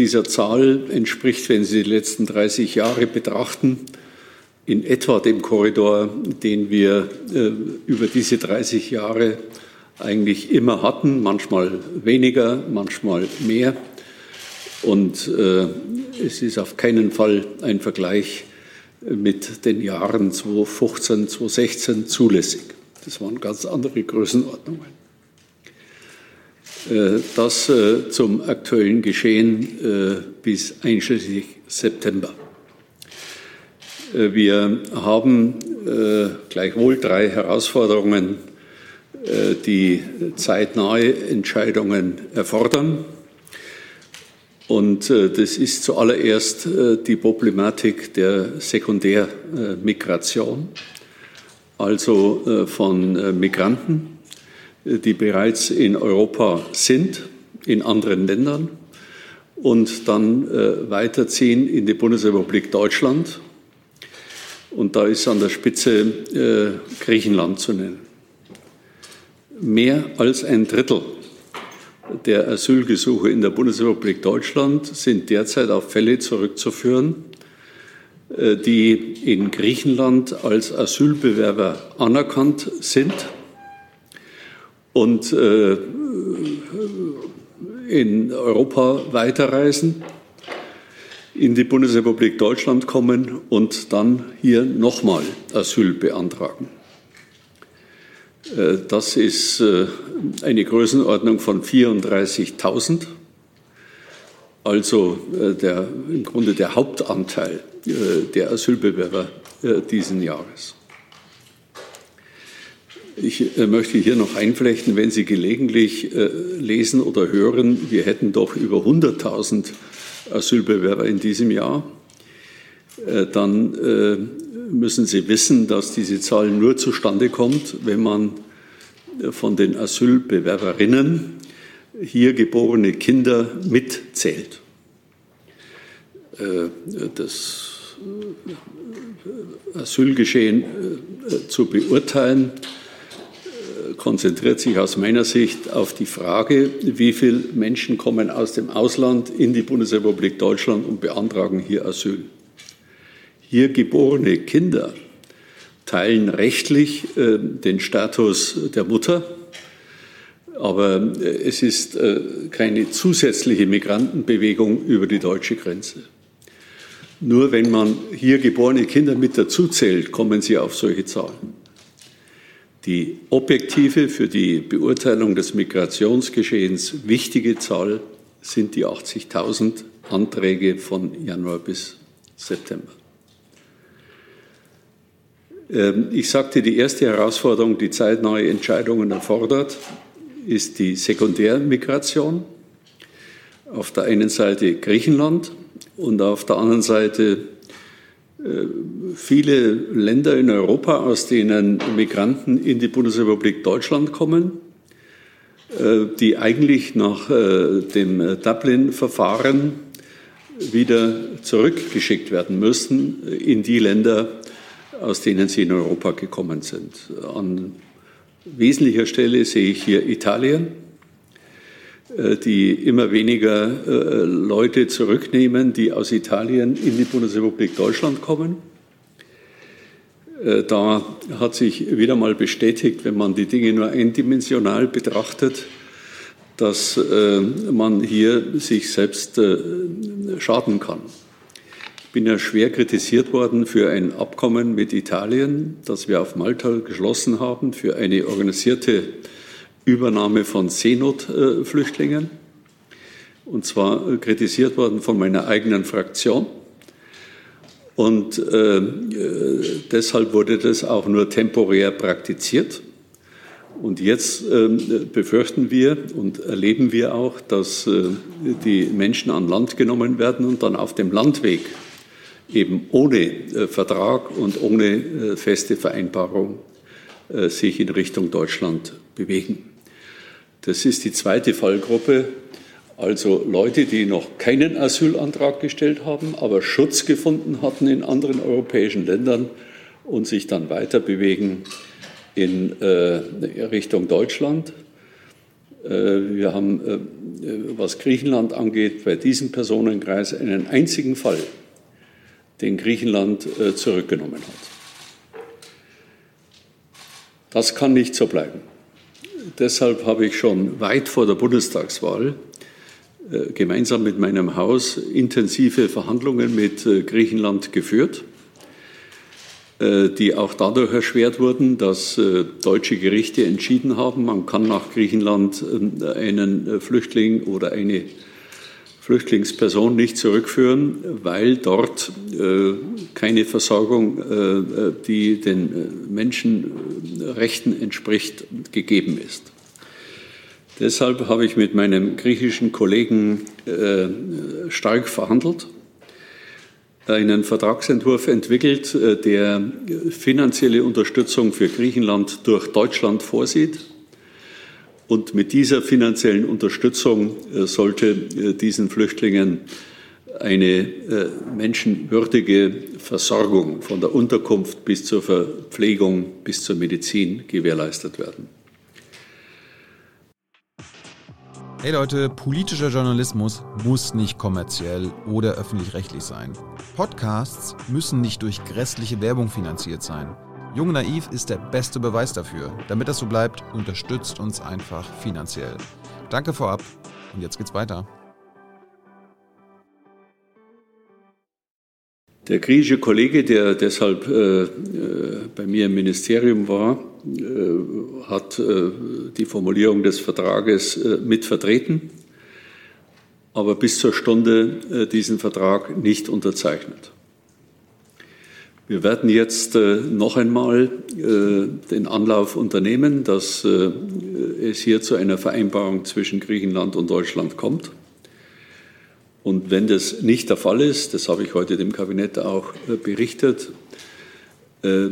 Dieser Zahl entspricht, wenn Sie die letzten 30 Jahre betrachten, in etwa dem Korridor, den wir äh, über diese 30 Jahre eigentlich immer hatten, manchmal weniger, manchmal mehr. Und äh, es ist auf keinen Fall ein Vergleich mit den Jahren 2015, 2016 zulässig. Das waren ganz andere Größenordnungen. Äh, das äh, zum aktuellen Geschehen äh, bis einschließlich September. Wir haben gleichwohl drei Herausforderungen, die zeitnahe Entscheidungen erfordern. Und das ist zuallererst die Problematik der Sekundärmigration, also von Migranten, die bereits in Europa sind, in anderen Ländern und dann äh, weiterziehen in die Bundesrepublik Deutschland. Und da ist an der Spitze äh, Griechenland zu nennen. Mehr als ein Drittel der Asylgesuche in der Bundesrepublik Deutschland sind derzeit auf Fälle zurückzuführen, äh, die in Griechenland als Asylbewerber anerkannt sind und äh, in Europa weiterreisen, in die Bundesrepublik Deutschland kommen und dann hier nochmal Asyl beantragen. Äh, das ist äh, eine Größenordnung von 34.000, also der, im Grunde der Hauptanteil der Asylbewerber diesen Jahres. Ich äh, möchte hier noch einflechten, wenn Sie gelegentlich äh, lesen oder hören, wir hätten doch über 100.000 Asylbewerber in diesem Jahr, äh, dann müssen Sie wissen, dass diese Zahl nur zustande kommt, wenn man von den Asylbewerberinnen hier geborene Kinder mitzählt. Das Asylgeschehen zu beurteilen, konzentriert sich aus meiner Sicht auf die Frage, wie viele Menschen kommen aus dem Ausland in die Bundesrepublik Deutschland und beantragen hier Asyl. Hier geborene Kinder teilen rechtlich äh, den Status der Mutter, aber äh, es ist äh, keine zusätzliche Migrantenbewegung über die deutsche Grenze. Nur wenn man hier geborene Kinder mit dazuzählt, kommen sie auf solche Zahlen. Die objektive für die Beurteilung des Migrationsgeschehens wichtige Zahl sind die 80.000 Anträge von Januar bis September. Ähm, ich sagte, die erste Herausforderung, die zeitnahe Entscheidungen erfordert, ist die Sekundärmigration. Auf der einen Seite Griechenland und auf der anderen Seite viele Länder in Europa, aus denen Migranten in die Bundesrepublik Deutschland kommen, äh, die eigentlich nach äh, dem Dublin-Verfahren wieder zurückgeschickt werden müssen in die Länder, aus denen sie in Europa gekommen sind. An wesentlicher Stelle sehe ich hier Italien die immer weniger äh, Leute zurücknehmen, die aus Italien in die Bundesrepublik Deutschland kommen. Äh, da hat sich wieder mal bestätigt, wenn man die Dinge nur eindimensional betrachtet, dass man hier sich selbst schaden kann. Ich bin ja schwer kritisiert worden für ein Abkommen mit Italien, das wir auf Malta geschlossen haben, für eine organisierte Übernahme von Seenotflüchtlingen. Und zwar äh, kritisiert worden von meiner eigenen Fraktion. Und äh, äh, deshalb wurde das auch nur temporär praktiziert. Und jetzt äh, befürchten wir und erleben wir auch, dass äh, die Menschen an Land genommen werden und dann auf dem Landweg eben ohne äh, Vertrag und ohne feste Vereinbarung sich in Richtung Deutschland bewegen. Das ist die zweite Fallgruppe, also Leute, die noch keinen Asylantrag gestellt haben, aber Schutz gefunden hatten in anderen europäischen Ländern und sich dann weiter bewegen in äh, Richtung Deutschland. Wir haben, was Griechenland angeht, bei diesem Personenkreis einen einzigen Fall, den Griechenland zurückgenommen hat. Das kann nicht so bleiben. Deshalb habe ich schon weit vor der Bundestagswahl äh, gemeinsam mit meinem Haus intensive Verhandlungen mit äh, Griechenland geführt, äh, die auch dadurch erschwert wurden, dass deutsche Gerichte entschieden haben, man kann nach Griechenland einen Flüchtling oder eine Flüchtlingsperson nicht zurückführen, weil dort keine Versorgung, die den Menschenrechten entspricht, gegeben ist. Deshalb habe ich mit meinem griechischen Kollegen äh, stark verhandelt, einen Vertragsentwurf entwickelt, äh, der finanzielle Unterstützung für Griechenland durch Deutschland vorsieht. Und mit dieser finanziellen Unterstützung äh, sollte diesen Flüchtlingen eine menschenwürdige Versorgung von der Unterkunft bis zur Verpflegung bis zur Medizin gewährleistet werden. Hey Leute, politischer Journalismus muss nicht kommerziell oder öffentlich-rechtlich sein. Podcasts müssen nicht durch grässliche Werbung finanziert sein. Jung Naiv ist der beste Beweis dafür. Damit das so bleibt, unterstützt uns einfach finanziell. Danke vorab und jetzt geht's weiter. Der griechische Kollege, der deshalb äh, äh bei mir im Ministerium war, äh, hat äh, die Formulierung des Vertrages äh, mit vertreten, aber bis zur Stunde diesen Vertrag nicht unterzeichnet. Wir werden jetzt noch einmal den Anlauf unternehmen, dass es hier zu einer Vereinbarung zwischen Griechenland und Deutschland kommt. Und wenn das nicht der Fall ist, das habe ich heute dem Kabinett auch berichtet, äh,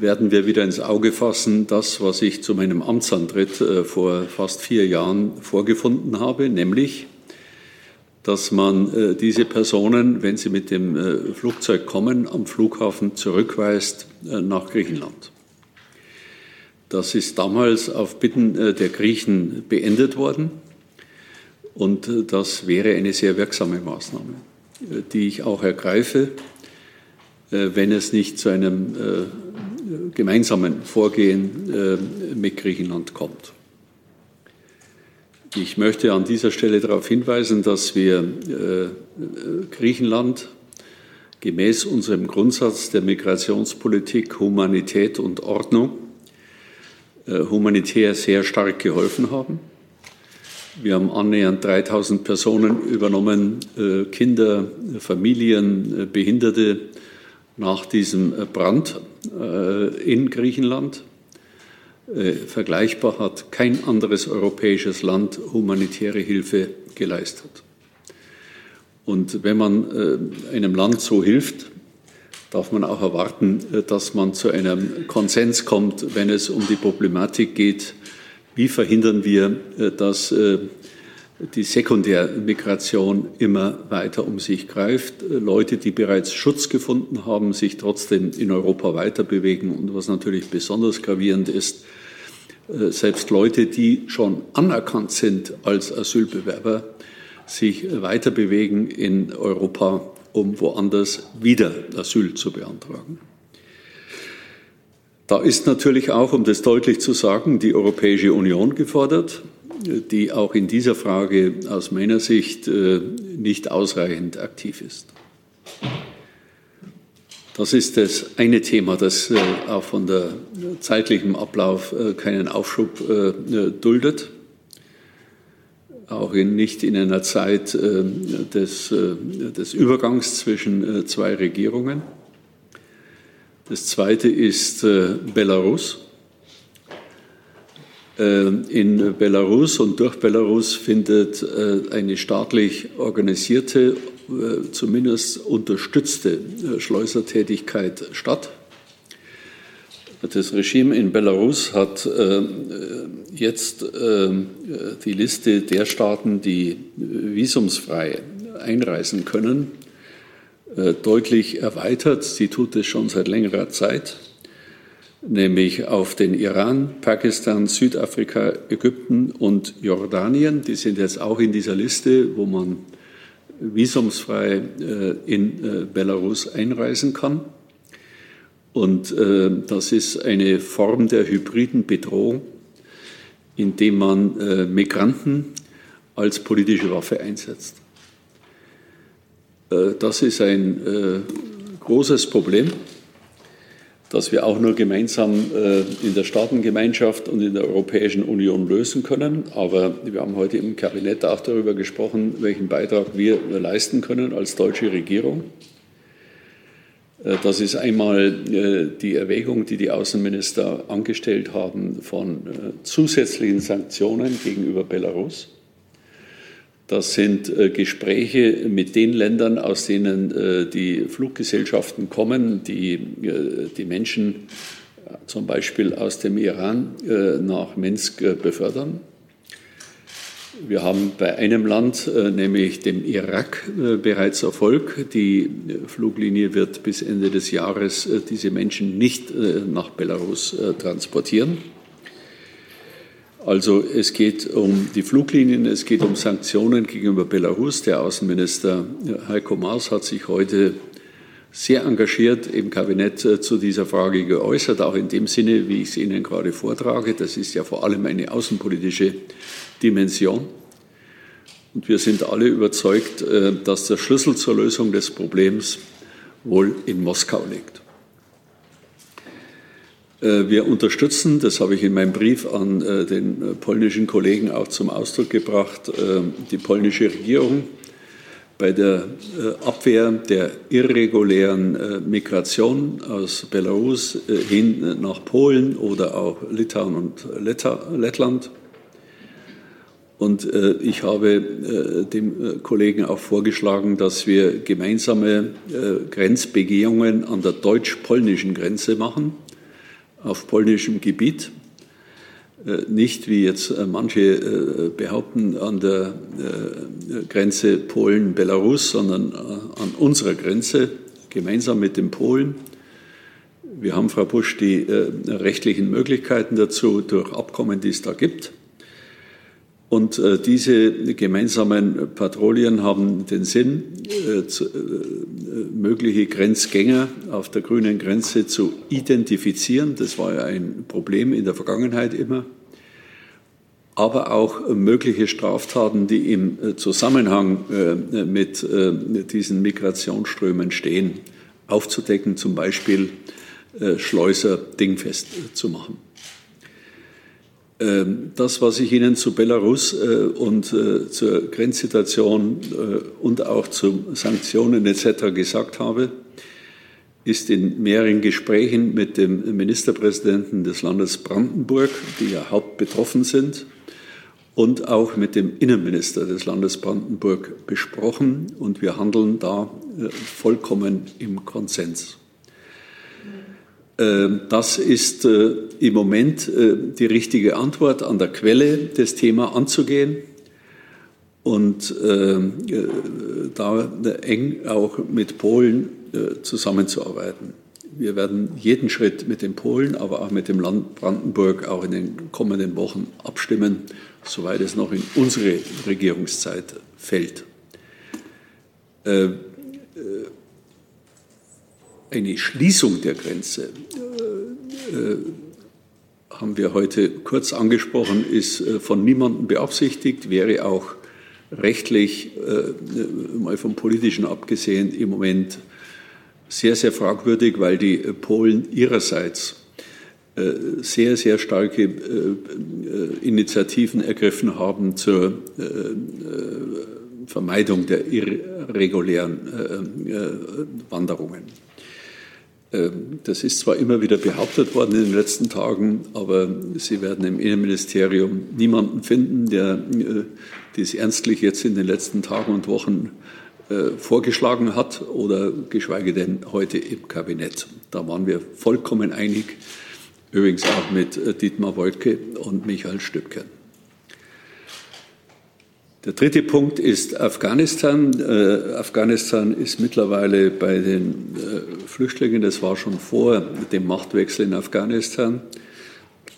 werden wir wieder ins Auge fassen, das, was ich zu meinem Amtsantritt äh, vor fast vier Jahren vorgefunden habe, nämlich, dass man äh, diese Personen, wenn sie mit dem Flugzeug kommen, am Flughafen zurückweist nach Griechenland. Das ist damals auf Bitten der Griechen beendet worden und das wäre eine sehr wirksame Maßnahme, die ich auch ergreife äh, wenn es nicht zu einem äh, gemeinsamen Vorgehen äh, mit Griechenland kommt. Ich möchte an dieser Stelle darauf hinweisen, dass wir Griechenland gemäß unserem Grundsatz der Migrationspolitik Humanität und Ordnung humanitär sehr stark geholfen haben. Wir haben annähernd 3000 Personen übernommen, Kinder, Familien, Behinderte, nach diesem äh, Brand äh, in Griechenland. Äh, vergleichbar hat kein anderes europäisches Land humanitäre Hilfe geleistet. Und wenn man einem Land so hilft, darf man auch erwarten, dass man zu einem Konsens kommt, wenn es um die Problematik geht, wie verhindern wir, dass die Sekundärmigration immer weiter um sich greift. Leute, die bereits Schutz gefunden haben, sich trotzdem in Europa weiter bewegen. Und was natürlich besonders gravierend ist, äh, selbst Leute, die schon anerkannt sind als Asylbewerber, sich weiter bewegen in Europa, um woanders wieder Asyl zu beantragen. Da ist natürlich auch, um das deutlich zu sagen, die Europäische Union gefordert die auch in dieser Frage aus meiner Sicht äh, nicht ausreichend aktiv ist. Das ist das eine Thema, das äh, auch von der zeitlichen Ablauf äh, keinen Aufschub duldet, auch nicht in einer Zeit des, des Übergangs zwischen zwei Regierungen. Das zweite ist Belarus. Äh, in Belarus und durch Belarus findet äh, eine staatlich organisierte, äh, zumindest unterstützte Schleusertätigkeit statt. Das Regime in Belarus hat jetzt die Liste der Staaten, die visumsfrei einreisen können, deutlich erweitert. Sie tut es schon seit längerer Zeit. Nämlich auf den Iran, Pakistan, Südafrika, Ägypten und Jordanien. Die sind jetzt auch in dieser Liste, wo man visumsfrei äh, in äh, Belarus einreisen kann. Und äh, das ist eine Form der hybriden Bedrohung, indem man Migranten als politische Waffe einsetzt. Das ist ein großes Problem das wir auch nur gemeinsam äh, in der Staatengemeinschaft und in der Europäischen Union lösen können. Aber wir haben heute im Kabinett auch darüber gesprochen, welchen Beitrag wir leisten können als deutsche Regierung. Äh, das ist einmal äh, die Erwägung, die die Außenminister angestellt haben von zusätzlichen Sanktionen gegenüber Belarus. Das sind äh, Gespräche mit den Ländern, aus denen äh, die Fluggesellschaften kommen, die äh, die Menschen zum Beispiel aus dem Iran nach Minsk befördern. Wir haben bei einem Land, nämlich dem Irak, bereits Erfolg. Die Fluglinie wird bis Ende des Jahres diese Menschen nicht nach Belarus transportieren. Also es geht um die Fluglinien, es geht um Sanktionen gegenüber Belarus. Der Außenminister Heiko Maas hat sich heute sehr engagiert im Kabinett äh, zu dieser Frage geäußert, auch in dem Sinne, wie ich es Ihnen gerade vortrage. Das ist ja vor allem eine außenpolitische Dimension. Und wir sind alle überzeugt, äh, dass der Schlüssel zur Lösung des Problems wohl in Moskau liegt. Äh, wir unterstützen, das habe ich in meinem Brief an äh, den äh, polnischen Kollegen auch zum Ausdruck gebracht, die polnische Regierung bei der Abwehr der irregulären Migration aus Belarus hin nach Polen oder auch Litauen und Lettland. Und ich habe dem Kollegen auch vorgeschlagen, dass wir gemeinsame Grenzbegehungen an der deutsch-polnischen Grenze machen auf polnischem Gebiet, äh, nicht wie jetzt äh, manche äh, behaupten an der Grenze Polen-Belarus, sondern an unserer Grenze, gemeinsam mit den Polen. Wir haben, Frau Busch, die rechtlichen Möglichkeiten dazu durch Abkommen, die es da gibt. Und äh, diese gemeinsamen Patrouillen haben den Sinn, äh, zu, äh, mögliche Grenzgänger auf der grünen Grenze zu identifizieren. Das war ja ein Problem in der Vergangenheit immer. Aber auch mögliche Straftaten, die im äh, Zusammenhang äh, mit äh, diesen Migrationsströmen stehen, aufzudecken, zum Beispiel Schleuser dingfest zu machen. Ähm, das, was ich Ihnen zu Belarus äh, und äh, zur Grenzsituation äh, und auch zu Sanktionen etc. gesagt habe, ist in mehreren Gesprächen mit dem Ministerpräsidenten des Landes Brandenburg, die ja hauptbetroffen sind, und auch mit dem Innenminister des Landes Brandenburg besprochen und wir handeln da vollkommen im Konsens. Ähm, das ist äh, im Moment äh, die richtige Antwort, an der Quelle das Thema anzugehen und ähm, äh, da eng auch mit Polen zusammenzuarbeiten. Wir werden jeden Schritt mit den Polen, aber auch mit dem Land Brandenburg auch in den kommenden Wochen abstimmen, soweit es noch in unsere Regierungszeit fällt eine Schließung der Grenze, äh, äh, haben wir heute kurz angesprochen, ist äh, von niemandem beaufsichtigt, wäre auch rechtlich, mal vom politischen abgesehen, im Moment sehr, sehr fragwürdig, weil die Polen ihrerseits sehr, sehr starke Initiativen ergriffen haben zur Vermeidung der irregulären Wanderungen. Ähm, das ist zwar immer wieder behauptet worden in den letzten Tagen, aber Sie werden im Innenministerium niemanden finden, der äh, dies ernstlich jetzt in den letzten Tagen und Wochen äh, vorgeschlagen hat oder geschweige denn heute im Kabinett. Da waren wir vollkommen einig, übrigens auch mit äh, Dietmar Wolke und Michael Stübke. Der dritte Punkt ist Afghanistan. Äh, Afghanistan ist mittlerweile bei den äh, Flüchtlingen, das war schon vor dem Machtwechsel in Afghanistan,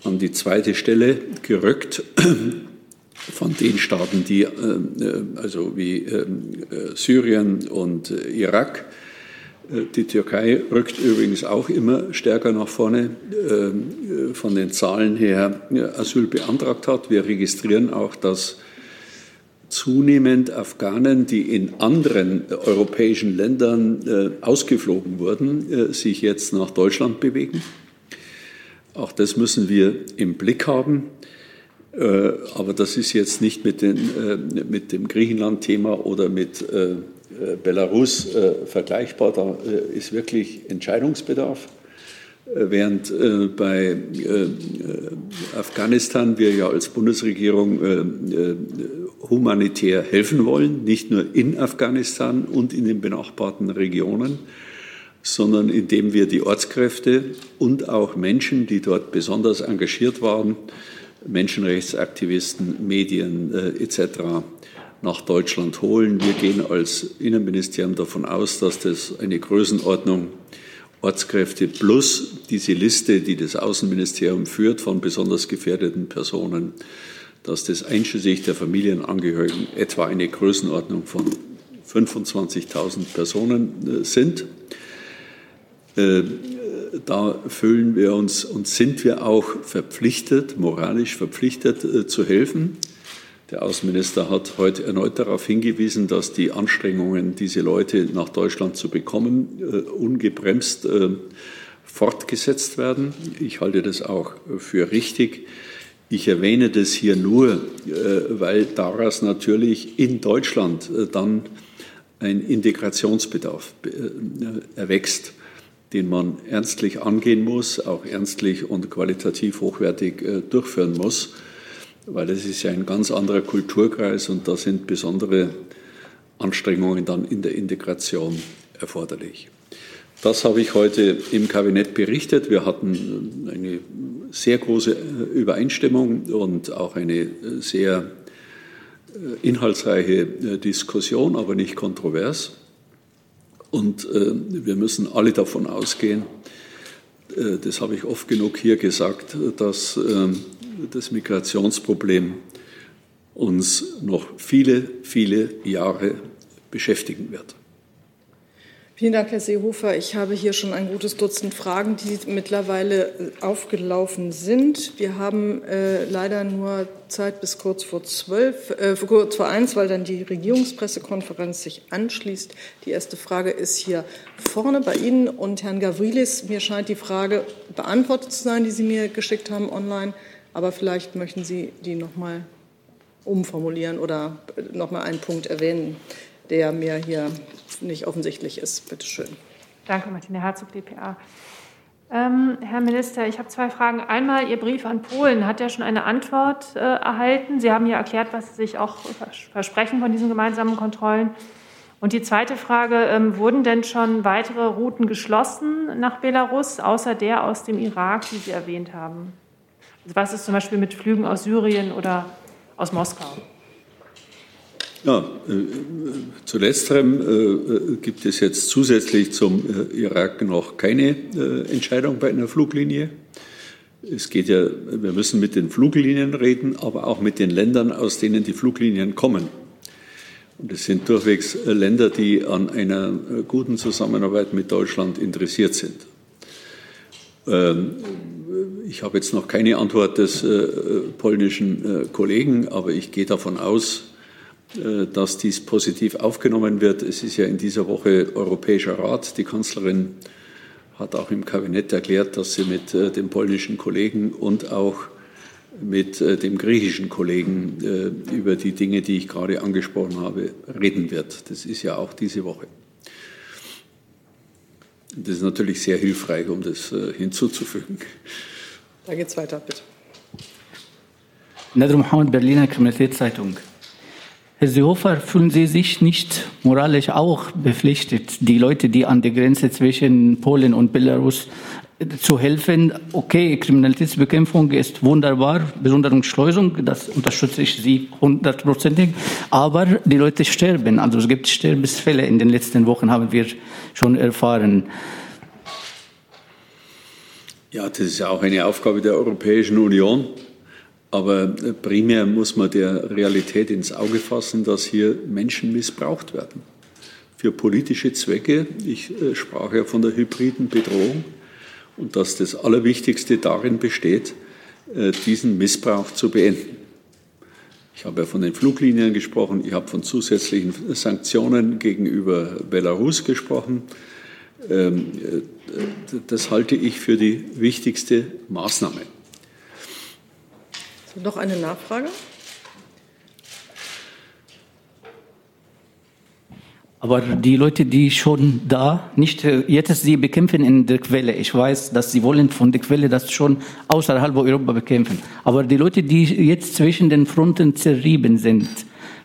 an die zweite Stelle gerückt von den Staaten, die äh, äh also wie äh, Syrien und Irak. Äh, die Türkei rückt übrigens auch immer stärker nach vorne von den Zahlen her Asyl beantragt hat. Wir registrieren auch, dass zunehmend Afghanen, die in anderen europäischen Ländern äh, ausgeflogen wurden, äh, sich jetzt nach Deutschland bewegen. Auch das müssen wir im Blick haben. Äh, aber das ist jetzt nicht mit, den, äh, mit dem Griechenland-Thema oder mit äh, äh, Belarus vergleichbar. Da ist wirklich Entscheidungsbedarf. Während äh, bei äh, Afghanistan wir ja als Bundesregierung äh, humanitär helfen wollen, nicht nur in Afghanistan und in den benachbarten Regionen, sondern indem wir die Ortskräfte und auch Menschen, die dort besonders engagiert waren, Menschenrechtsaktivisten, Medien etc., nach Deutschland holen. Wir gehen als Innenministerium davon aus, dass das eine Größenordnung Ortskräfte plus diese Liste, die das Außenministerium führt von besonders gefährdeten Personen, dass das einschließlich der Familienangehörigen etwa eine Größenordnung von 25.000 Personen äh, sind. Äh, da fühlen wir uns und sind wir auch verpflichtet, moralisch verpflichtet äh, zu helfen. Der Außenminister hat heute erneut darauf hingewiesen, dass die Anstrengungen, diese Leute nach Deutschland zu bekommen, ungebremst fortgesetzt werden. Ich halte das auch für richtig. Ich erwähne das hier nur, äh, weil daraus natürlich in Deutschland dann ein Integrationsbedarf erwächst, den man ernstlich angehen muss, auch ernstlich und qualitativ hochwertig durchführen muss weil es ist ja ein ganz anderer Kulturkreis und da sind besondere Anstrengungen dann in der Integration erforderlich. Das habe ich heute im Kabinett berichtet. Wir hatten eine sehr große Übereinstimmung und auch eine sehr äh, inhaltsreiche äh, Diskussion, aber nicht kontrovers. Und äh, wir müssen alle davon ausgehen, das habe ich oft genug hier gesagt, dass ähm, das Migrationsproblem uns noch viele, viele Jahre beschäftigen wird. Vielen Dank, Herr Seehofer. Ich habe hier schon ein gutes Dutzend Fragen, die mittlerweile äh, aufgelaufen sind. Wir haben äh, leider nur Zeit bis kurz vor zwölf, äh, kurz vor eins, weil dann die Regierungspressekonferenz sich anschließt. Die erste Frage ist hier vorne bei Ihnen und Herrn Gavrilis. Mir scheint die Frage beantwortet zu sein, die Sie mir geschickt haben online. Aber vielleicht möchten Sie die noch mal umformulieren oder noch mal einen Punkt erwähnen, der mir hier nicht offensichtlich ist. Bitte schön. Danke, Martina Herzog, dpa. Ähm, Herr Minister, ich habe zwei Fragen. Einmal, Ihr Brief an Polen hat ja schon eine Antwort äh, erhalten. Sie haben ja erklärt, was Sie sich auch versprechen von diesen gemeinsamen Kontrollen. Und die zweite Frage, ähm, wurden denn schon weitere Routen geschlossen nach Belarus, außer der aus dem Irak, die Sie erwähnt haben? Also was ist zum Beispiel mit Flügen aus Syrien oder aus Moskau? Ja, äh, zu letzterem äh, äh, gibt es jetzt zusätzlich zum äh, Irak noch keine äh, Entscheidung bei einer Fluglinie. Es geht ja, wir müssen mit den Fluglinien reden, aber auch mit den Ländern, aus denen die Fluglinien kommen. Und es sind durchwegs äh, Länder, die an einer guten Zusammenarbeit mit Deutschland interessiert sind. Ähm, ich habe jetzt noch keine Antwort des polnischen Kollegen, aber ich gehe davon aus, dass dies positiv aufgenommen wird. Es ist ja in dieser Woche Europäischer Rat. Die Kanzlerin hat auch im Kabinett erklärt, dass sie mit äh, dem polnischen Kollegen und auch mit äh, dem griechischen Kollegen äh, über die Dinge, die ich gerade angesprochen habe, reden wird. Das ist ja auch diese Woche. Das ist natürlich sehr hilfreich, um das hinzuzufügen. Da geht's weiter, bitte. Nadr Mohammed, Berliner Kriminalitätszeitung. Herr Seehofer, fühlen Sie sich nicht moralisch auch bepflichtet, die Leute, die an der Grenze zwischen Polen und Belarus zu helfen. Okay, Kriminalitätsbekämpfung ist wunderbar, besondere Schleusung, das unterstütze ich Sie hundertprozentig. Aber die Leute sterben. Also es gibt Sterbesfälle in den letzten Wochen, haben wir schon erfahren. Ja, das ist auch eine Aufgabe der Europäischen Union. Aber primär muss man der Realität ins Auge fassen, dass hier Menschen missbraucht werden. Für politische Zwecke. Ich äh, sprach ja von der hybriden Bedrohung und dass das Allerwichtigste darin besteht, äh, diesen Missbrauch zu beenden. Ich habe ja von den Fluglinien gesprochen, ich habe von zusätzlichen Sanktionen gegenüber Belarus gesprochen. Ähm, äh, das halte ich für die wichtigste Maßnahme. Noch eine Nachfrage? Aber die Leute, die schon da, nicht äh, jetzt sie bekämpfen in der Quelle. Ich weiß, dass sie wollen von der Quelle das schon außerhalb Europa bekämpfen. Aber die Leute, die jetzt zwischen den Fronten zerrieben sind,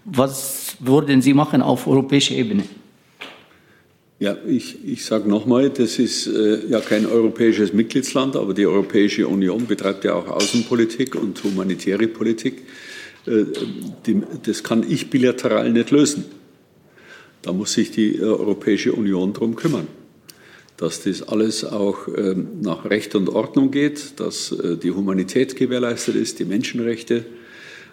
was würden sie machen auf europäischer Ebene? Ja, ich, ich sage nochmal, das ist äh, ja kein europäisches Mitgliedsland, aber die Europäische Union betreibt ja auch Außenpolitik und humanitäre Politik. Äh, die, das kann ich bilateral nicht lösen. Da muss sich die äh, Europäische Union darum kümmern, dass das alles auch ähm, nach Recht und Ordnung geht, dass äh, die Humanität gewährleistet ist, die Menschenrechte.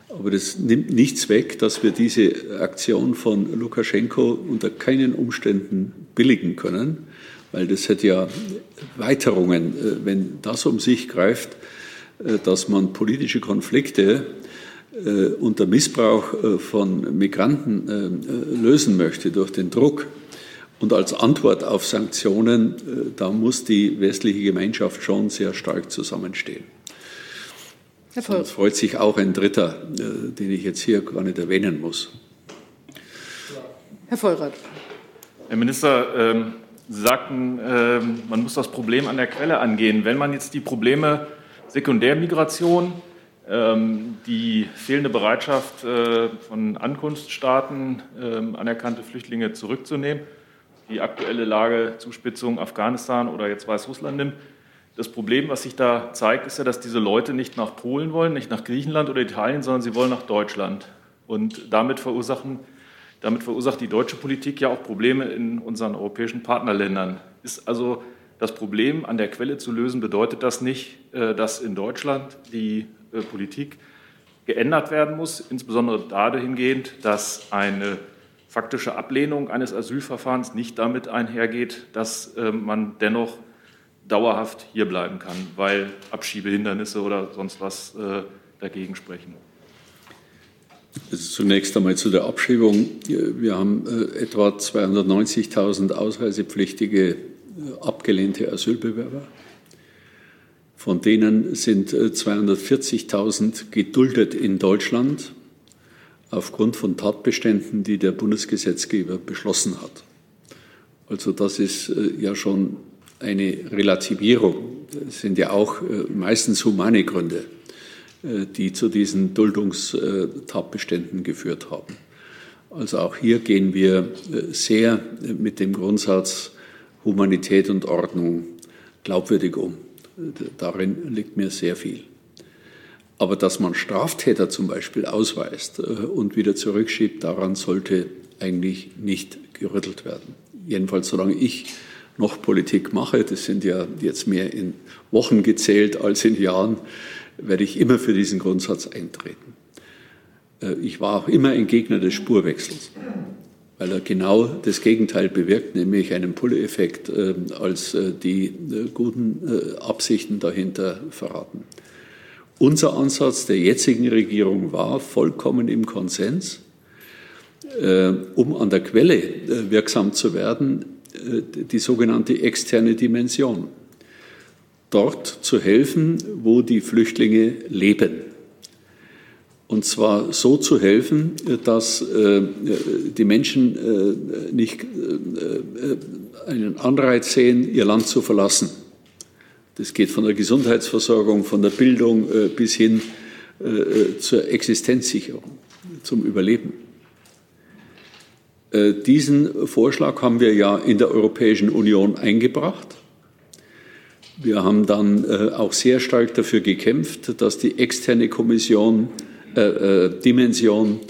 Aber das nimmt nichts weg, dass wir diese Aktion von Lukaschenko unter keinen Umständen billigen können, weil das hätte ja Weiterungen, äh, wenn das um sich greift, dass man politische Konflikte äh, unter Missbrauch äh, von Migranten äh, lösen möchte durch den Druck und als Antwort auf Sanktionen, da muss die westliche Gemeinschaft schon sehr stark zusammenstehen. Herr Sonst freut sich auch ein Dritter, den ich jetzt hier gar nicht erwähnen muss. Herr Vollrath. Herr Minister, ähm, Sie sagten, ähm, man muss das Problem an der Quelle angehen. Wenn man jetzt die Probleme Sekundärmigration, ähm, die fehlende Bereitschaft äh, von Ankunftsstaaten, anerkannte Flüchtlinge zurückzunehmen, die aktuelle Lage, Zuspitzung Afghanistan oder jetzt Weißrussland nimmt. Das Problem, was sich da zeigt, ist ja, dass diese Leute nicht nach Polen wollen, nicht nach Griechenland oder Italien, sondern sie wollen nach Deutschland. Und damit, verursachen, damit verursacht die deutsche Politik ja auch Probleme in unseren europäischen Partnerländern. Ist also das Problem an der Quelle zu lösen, bedeutet das nicht, äh, dass in Deutschland die äh, Politik geändert werden muss, insbesondere dahingehend, dass eine faktische Ablehnung eines Asylverfahrens nicht damit einhergeht, dass äh, man dennoch dauerhaft hierbleiben kann, weil Abschiebehindernisse oder sonst was äh, dagegen sprechen. Zunächst einmal zu der Abschiebung. Wir haben etwa 290.000 ausreisepflichtige abgelehnte Asylbewerber. Von denen sind 240.000 äh, geduldet in Deutschland aufgrund von Tatbeständen, die der Bundesgesetzgeber beschlossen hat. Also das ist äh, ja schon eine Relativierung. Das sind ja auch äh, meistens humane Gründe, die zu diesen Duldungstatbeständen geführt haben. Also auch hier gehen wir sehr mit dem Grundsatz Humanität und Ordnung glaubwürdig um. Darin liegt mir sehr viel. Aber dass man Straftäter zum Beispiel ausweist äh, und wieder zurückschiebt, daran sollte eigentlich nicht gerüttelt werden. Jedenfalls solange ich noch Politik mache, das sind ja jetzt mehr in Wochen gezählt als in Jahren, werde ich immer für diesen Grundsatz eintreten. Äh, ich war auch immer ein Gegner des Spurwechsels weil er genau das Gegenteil bewirkt, nämlich einen Pulle-Effekt, äh, als äh, die guten Absichten dahinter verraten. Unser Ansatz der jetzigen Regierung war vollkommen im Konsens, um an der Quelle wirksam zu werden, die sogenannte externe Dimension. Dort zu helfen, wo die Flüchtlinge leben und zwar so zu helfen, dass äh, die Menschen äh, nicht äh, einen Anreiz sehen, ihr Land zu verlassen. Das geht von der Gesundheitsversorgung, von der Bildung bis hin zur Existenzsicherung, zum Überleben. Diesen Vorschlag haben wir ja in der Europäischen Union eingebracht. Wir haben dann äh, auch sehr stark dafür gekämpft, dass die externe Kommission, äh, äh, Dimension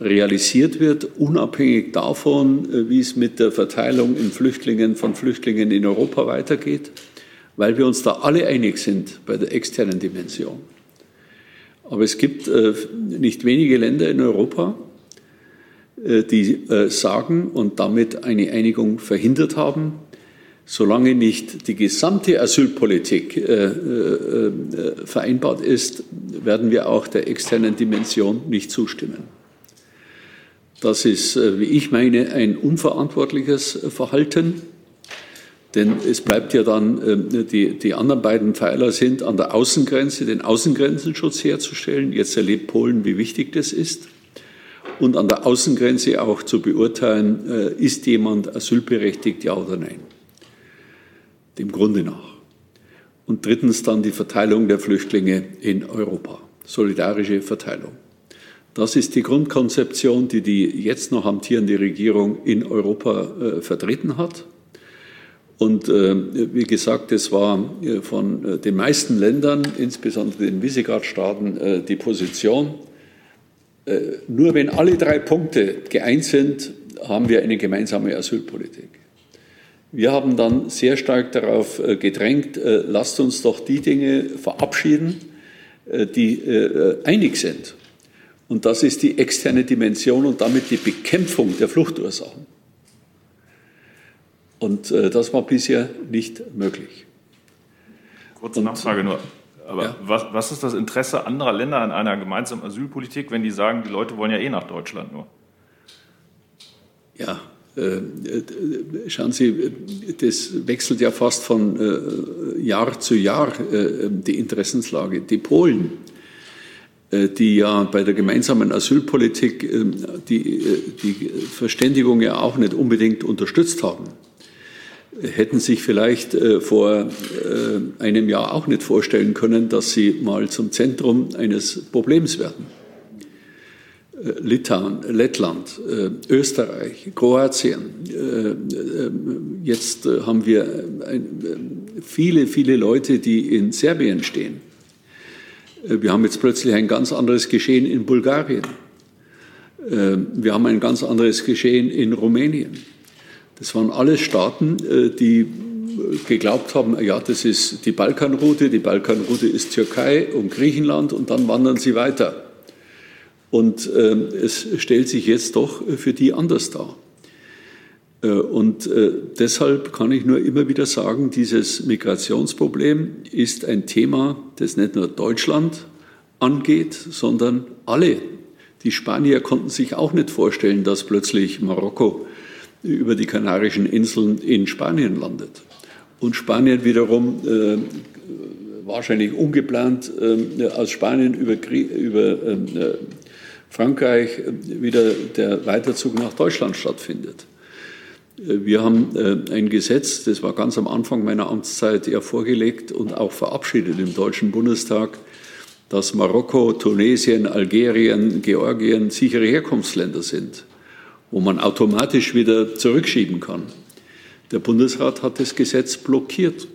realisiert wird, unabhängig davon, äh, wie es mit der Verteilung in Flüchtlingen von Flüchtlingen in Europa weitergeht, weil wir uns da alle einig sind bei der externen Dimension. Aber es gibt äh, nicht wenige Länder in Europa, äh, die sagen und damit eine Einigung verhindert haben, solange nicht die gesamte Asylpolitik vereinbart ist, werden wir auch der externen Dimension nicht zustimmen. Das ist, äh, wie ich meine, ein unverantwortliches Verhalten. Denn es bleibt ja dann, ähm, die, die anderen beiden Pfeiler sind an der Außengrenze, den Außengrenzenschutz herzustellen. Jetzt erlebt Polen, wie wichtig das ist. Und an der Außengrenze auch zu beurteilen, äh, ist jemand asylberechtigt, ja oder nein. Dem Grunde nach. Und drittens dann die Verteilung der Flüchtlinge in Europa. Solidarische Verteilung. Das ist die Grundkonzeption, die die jetzt noch amtierende Regierung in Europa äh, vertreten hat. Und äh, wie gesagt, es war äh, von äh, den meisten Ländern, insbesondere den Visegrad-Staaten, äh, die Position, nur wenn alle drei Punkte geeint sind, haben wir eine gemeinsame Asylpolitik. Wir haben dann sehr stark darauf gedrängt, lasst uns doch die Dinge verabschieden, die einig sind. Und das ist die externe Dimension und damit die Bekämpfung der Fluchtursachen. Und äh, das war bisher nicht möglich. Kurze Nachfrage nur. Aber ja. was, was, ist das Interesse anderer Länder an einer gemeinsamen Asylpolitik, wenn die sagen, die Leute wollen ja eh nach Deutschland nur? Ja, äh, schauen Sie, das wechselt ja fast von äh, Jahr zu Jahr, äh, die Interessenslage. Die Polen äh, die ja bei der gemeinsamen Asylpolitik äh, die, äh, die Verständigung ja auch nicht unbedingt unterstützt haben, hätten sich vielleicht vor einem Jahr auch nicht vorstellen können, dass sie mal zum Zentrum eines Problems werden. Litauen, Lettland, Österreich, Kroatien. Jetzt haben wir viele, viele Leute, die in Serbien stehen äh, wir haben jetzt plötzlich ein ganz anderes Geschehen in Bulgarien. Äh, wir haben ein ganz anderes Geschehen in Rumänien. Das waren alles Staaten, äh, die geglaubt haben, ja, das ist die Balkanroute, die Balkanroute ist Türkei und Griechenland und dann wandern sie weiter. Und es stellt sich jetzt doch für die anders dar. Äh, und äh, deshalb kann ich nur immer wieder sagen, dieses Migrationsproblem ist ein Thema, das nicht nur Deutschland angeht, sondern alle. Die Spanier konnten sich auch nicht vorstellen, dass plötzlich Marokko über die Kanarischen Inseln in Spanien landet. Und Spanien wiederum äh, wahrscheinlich ungeplant äh, aus Spanien über, über äh, Frankreich wieder der Weiterzug nach Deutschland stattfindet. Wir haben äh, ein Gesetz, das war ganz am Anfang meiner Amtszeit ja vorgelegt und auch verabschiedet im Deutschen Bundestag, dass Marokko, Tunesien, Algerien, Georgien sichere Herkunftsländer sind, wo man automatisch wieder zurückschieben kann. Der Bundesrat hat das Gesetz blockiert.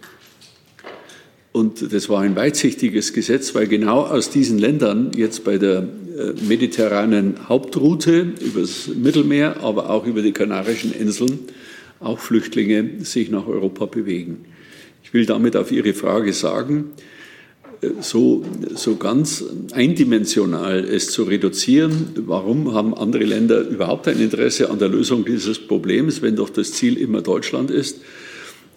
Und das war ein weitsichtiges Gesetz, weil genau aus diesen Ländern jetzt bei der äh, mediterranen Hauptroute übers Mittelmeer, aber auch über die Kanarischen Inseln auch Flüchtlinge sich nach Europa bewegen. Ich will damit auf Ihre Frage sagen, so, so ganz eindimensional es zu reduzieren, warum haben andere Länder überhaupt ein Interesse an der Lösung dieses Problems, wenn doch das Ziel immer Deutschland ist?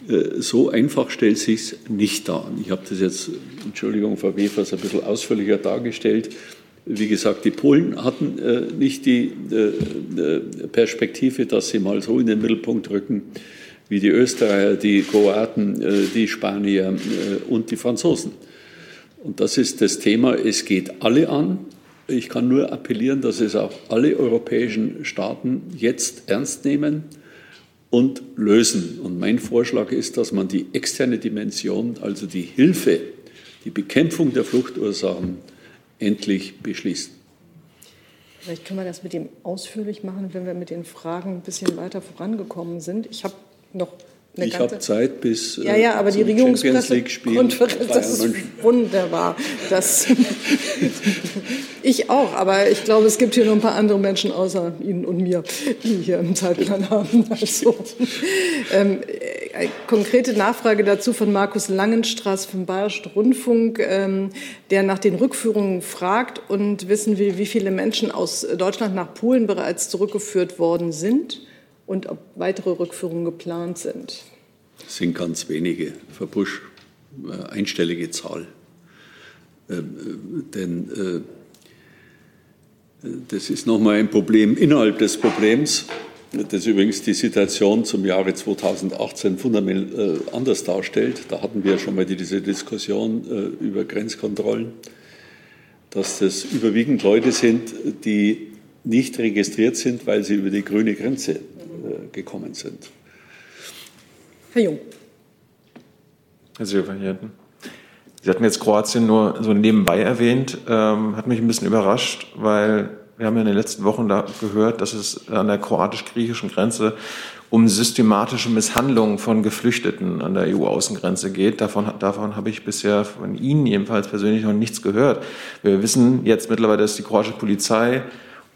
Äh, so einfach stellt sich nicht dar. Ich habe das jetzt, Entschuldigung, Frau Wefers, ein bisschen ausführlicher dargestellt. Wie gesagt, die Polen hatten äh, nicht die äh, Perspektive, dass sie mal so in den Mittelpunkt rücken wie die Österreicher, die Kroaten, die Spanier und die Franzosen. Und das ist das Thema, es geht alle an. Ich kann nur appellieren, dass es auch alle europäischen Staaten jetzt ernst nehmen und lösen. Und mein Vorschlag ist, dass man die externe Dimension, also die Hilfe, die Bekämpfung der Fluchtursachen endlich beschließt. Vielleicht können wir das mit dem ausführlich machen, wenn wir mit den Fragen ein bisschen weiter vorangekommen sind. Ich habe noch ich habe Zeit bis. Ja, ja, aber die Regierungspressekonferenz, das ist wunderbar. Das ich auch, aber ich glaube, es gibt hier noch ein paar andere Menschen außer Ihnen und mir, die hier einen Zeitplan haben. Also, ähm, äh, konkrete Nachfrage dazu von Markus Langenstraß vom Bayerischen Rundfunk, ähm, der nach den Rückführungen fragt und wissen will, wie viele Menschen aus Deutschland nach Polen bereits zurückgeführt worden sind und ob weitere Rückführungen geplant sind. Das sind ganz wenige, Frau Busch, äh, einstellige Zahl. Ähm, äh, denn äh, das ist nochmal ein Problem innerhalb des Problems, das übrigens die Situation zum Jahre 2018 fundamental äh, anders darstellt. Da hatten wir schon mal diese Diskussion äh, über Grenzkontrollen, dass das überwiegend Leute sind, die nicht registriert sind, weil sie über die grüne Grenze äh, gekommen sind. Herr Jung. Herr Silverhirten. Sie hatten jetzt Kroatien nur so nebenbei erwähnt, ähm, hat mich ein bisschen überrascht, weil wir haben ja in den letzten Wochen da gehört, dass es an der kroatisch-griechischen Grenze um systematische Misshandlungen von Geflüchteten an der EU-Außengrenze geht. Davon, davon habe ich bisher von Ihnen jedenfalls persönlich noch nichts gehört. Wir wissen jetzt mittlerweile, dass die kroatische Polizei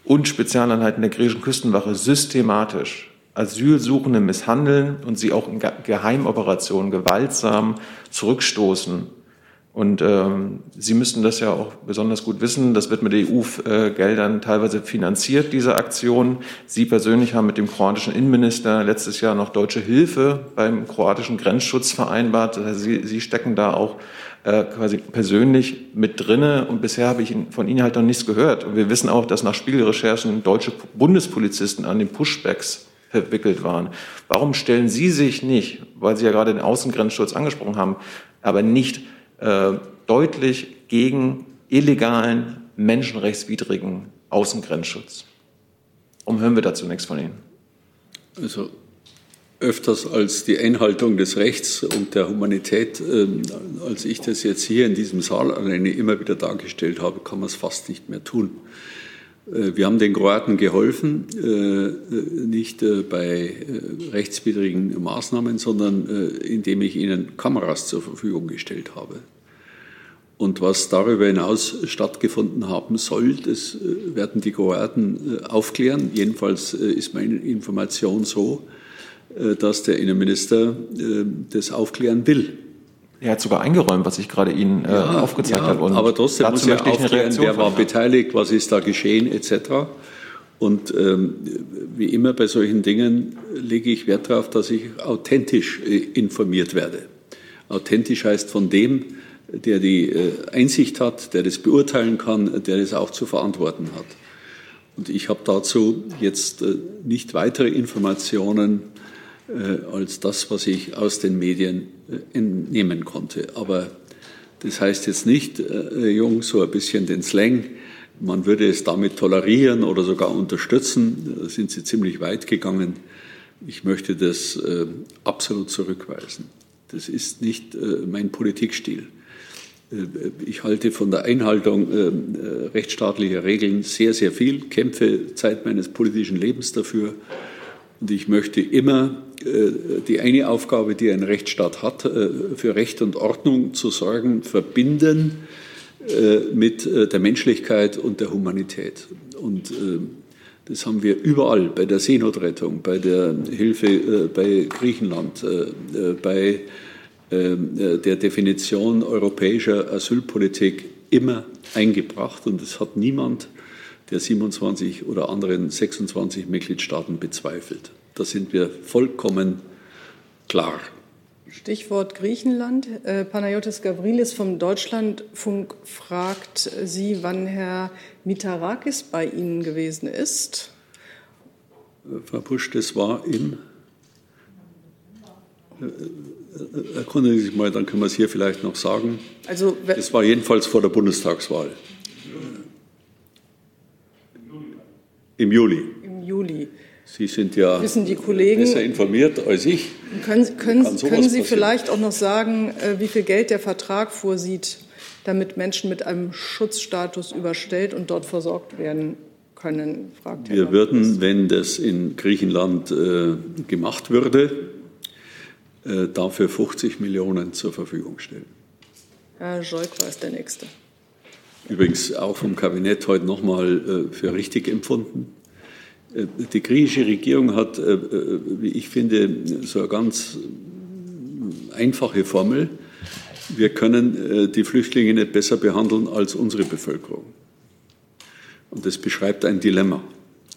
und Spezialeinheiten der griechischen Küstenwache systematisch Asylsuchende misshandeln und sie auch in Geheimoperationen gewaltsam zurückstoßen. Und ähm, Sie müssten das ja auch besonders gut wissen. Das wird mit EU-Geldern teilweise finanziert, diese Aktion. Sie persönlich haben mit dem kroatischen Innenminister letztes Jahr noch deutsche Hilfe beim kroatischen Grenzschutz vereinbart. Also Sie, Sie stecken da auch äh, quasi persönlich mit drinne. Und bisher habe ich von Ihnen halt noch nichts gehört. Und wir wissen auch, dass nach Spiegelrecherchen deutsche Bundespolizisten an den Pushbacks verwickelt waren. Warum stellen Sie sich nicht, weil Sie ja gerade den Außengrenzschutz angesprochen haben, aber nicht äh, deutlich gegen illegalen, menschenrechtswidrigen Außengrenzschutz. Warum hören wir dazu nichts von Ihnen? Also öfters als die Einhaltung des Rechts und der Humanität, äh, als ich das jetzt hier in diesem Saal alleine immer wieder dargestellt habe, kann man es fast nicht mehr tun. Äh, wir haben den Kroaten geholfen, äh, nicht äh, bei rechtswidrigen Maßnahmen, sondern indem ich ihnen Kameras zur Verfügung gestellt habe. Und was darüber hinaus stattgefunden haben soll, das werden die Kroaten aufklären. Jedenfalls ist meine Information so, dass der Innenminister das aufklären will. Er hat sogar eingeräumt, was ich gerade Ihnen äh, ja, aufgezeigt ja, habe. Und aber trotzdem muss er aufklären, wer war beteiligt, was ist da geschehen, etc. Und ähm, wie immer bei solchen Dingen lege ich Wert darauf, dass ich authentisch äh, informiert werde. Authentisch heißt von dem, der die äh, Einsicht hat, der das beurteilen kann, der das auch zu verantworten hat. Und ich habe dazu jetzt äh, nicht weitere Informationen äh, als das, was ich aus den Medien entnehmen konnte. Aber das heißt jetzt nicht, äh, Jung, so ein bisschen den Slang, man würde es damit tolerieren oder sogar unterstützen. Da sind Sie ziemlich weit gegangen. Ich möchte das äh, absolut zurückweisen. Das ist nicht äh, mein Politikstil. Äh, ich halte von der Einhaltung rechtsstaatlicher Regeln sehr, sehr viel, kämpfe Zeit meines politischen Lebens dafür. Und ich möchte immer äh, die eine Aufgabe, die ein Rechtsstaat hat, äh, für Recht und Ordnung zu sorgen, verbinden äh, mit der Menschlichkeit und der Humanität. Und das haben wir überall, bei der Seenotrettung, bei der Hilfe bei Griechenland, bei der Definition europäischer Asylpolitik immer eingebracht. Und es hat niemand der 27 oder anderen 26 Mitgliedstaaten bezweifelt. Da sind wir vollkommen klar. Stichwort Griechenland. Äh, Panayotis Gavrilis vom Deutschlandfunk fragt Sie, wann Herr Mitarakis bei Ihnen gewesen ist. Frau Busch, das war im. Äh, äh, erkundigen Sie sich mal, dann können wir es hier vielleicht noch sagen. Also, das war jedenfalls vor der Bundestagswahl. Im Juli. Im Juli. Sie sind ja Wissen die Kollegen, besser informiert als ich. Können, können, können Sie passieren? vielleicht auch noch sagen, äh, wie viel Geld der Vertrag vorsieht, damit Menschen mit einem Schutzstatus überstellt und dort versorgt werden können? Fragt Wir Herr würden, wenn das in Griechenland äh, gemacht würde, äh, dafür 50 Millionen zur Verfügung stellen. Herr Scholk war es der Nächste. Übrigens auch vom Kabinett heute nochmal für richtig empfunden. Die griechische Regierung hat, wie ich finde, so eine ganz einfache Formel. Wir können die Flüchtlinge nicht besser behandeln als unsere Bevölkerung. Und das beschreibt ein Dilemma,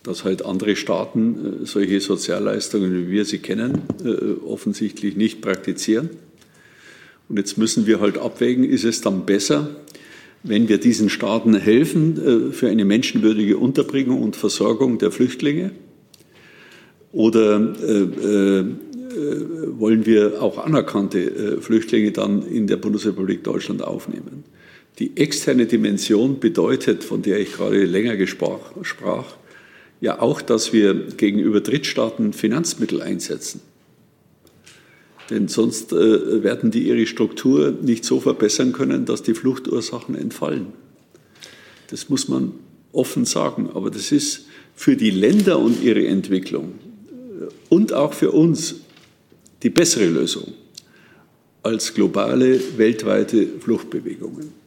dass halt andere Staaten solche Sozialleistungen, wie wir sie kennen, offensichtlich nicht praktizieren. Und jetzt müssen wir halt abwägen, ist es dann besser, wenn wir diesen Staaten helfen für eine menschenwürdige Unterbringung und Versorgung der Flüchtlinge? Oder äh, äh, wollen wir auch anerkannte äh, Flüchtlinge dann in der Bundesrepublik Deutschland aufnehmen? Die externe Dimension bedeutet, von der ich gerade länger sprach, ja auch, dass wir gegenüber Drittstaaten Finanzmittel einsetzen. Denn sonst äh, werden die ihre Struktur nicht so verbessern können, dass die Fluchtursachen entfallen. Das muss man offen sagen. Aber das ist für die Länder und ihre Entwicklung äh, und auch für uns die bessere Lösung als globale, weltweite Fluchtbewegungen.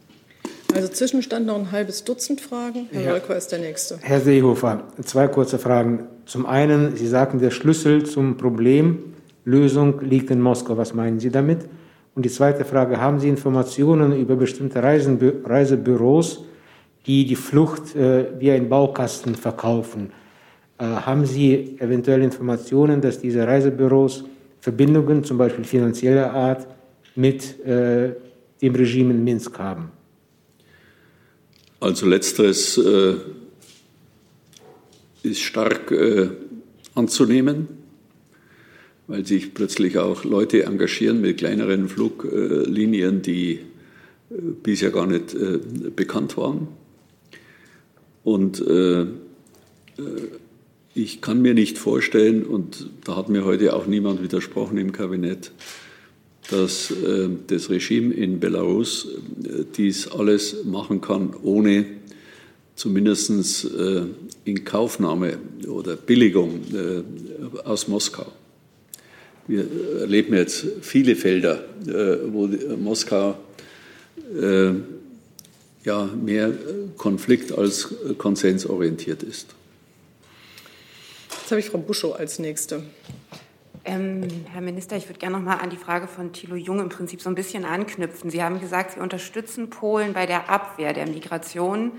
Also Zwischenstand noch ein halbes Dutzend Fragen. Herr ja. Leuker ist der Nächste. Herr Seehofer, zwei kurze Fragen. Zum einen, Sie sagten, der Schlüssel zum Problemlösung liegt in Moskau. Was meinen Sie damit? Und die zweite Frage, haben Sie Informationen über bestimmte Reisebü Reisebüros, die die Flucht äh, wie ein Baukasten verkaufen? Äh, haben Sie eventuell Informationen, dass diese Reisebüros Verbindungen, zum Beispiel finanzieller Art, mit äh, dem Regime in Minsk haben? Also letzteres äh, ist stark äh, anzunehmen, weil sich plötzlich auch Leute engagieren mit kleineren Fluglinien, die äh, bisher gar nicht äh, bekannt waren. Und äh, ich kann mir nicht vorstellen, und da hat mir heute auch niemand widersprochen im Kabinett, dass das Regime in Belarus dies alles machen kann, ohne zumindest äh, in Kaufnahme oder Billigung aus Moskau. Wir erleben jetzt viele Felder, wo Moskau ja, mehr Konflikt als konsensorientiert ist. Jetzt habe ich Frau Buschow als Nächste. Ähm, Herr Minister, ich würde gerne noch mal an die Frage von Thilo Jung im Prinzip so ein bisschen anknüpfen. Sie haben gesagt, Sie unterstützen Polen bei der Abwehr der Migration.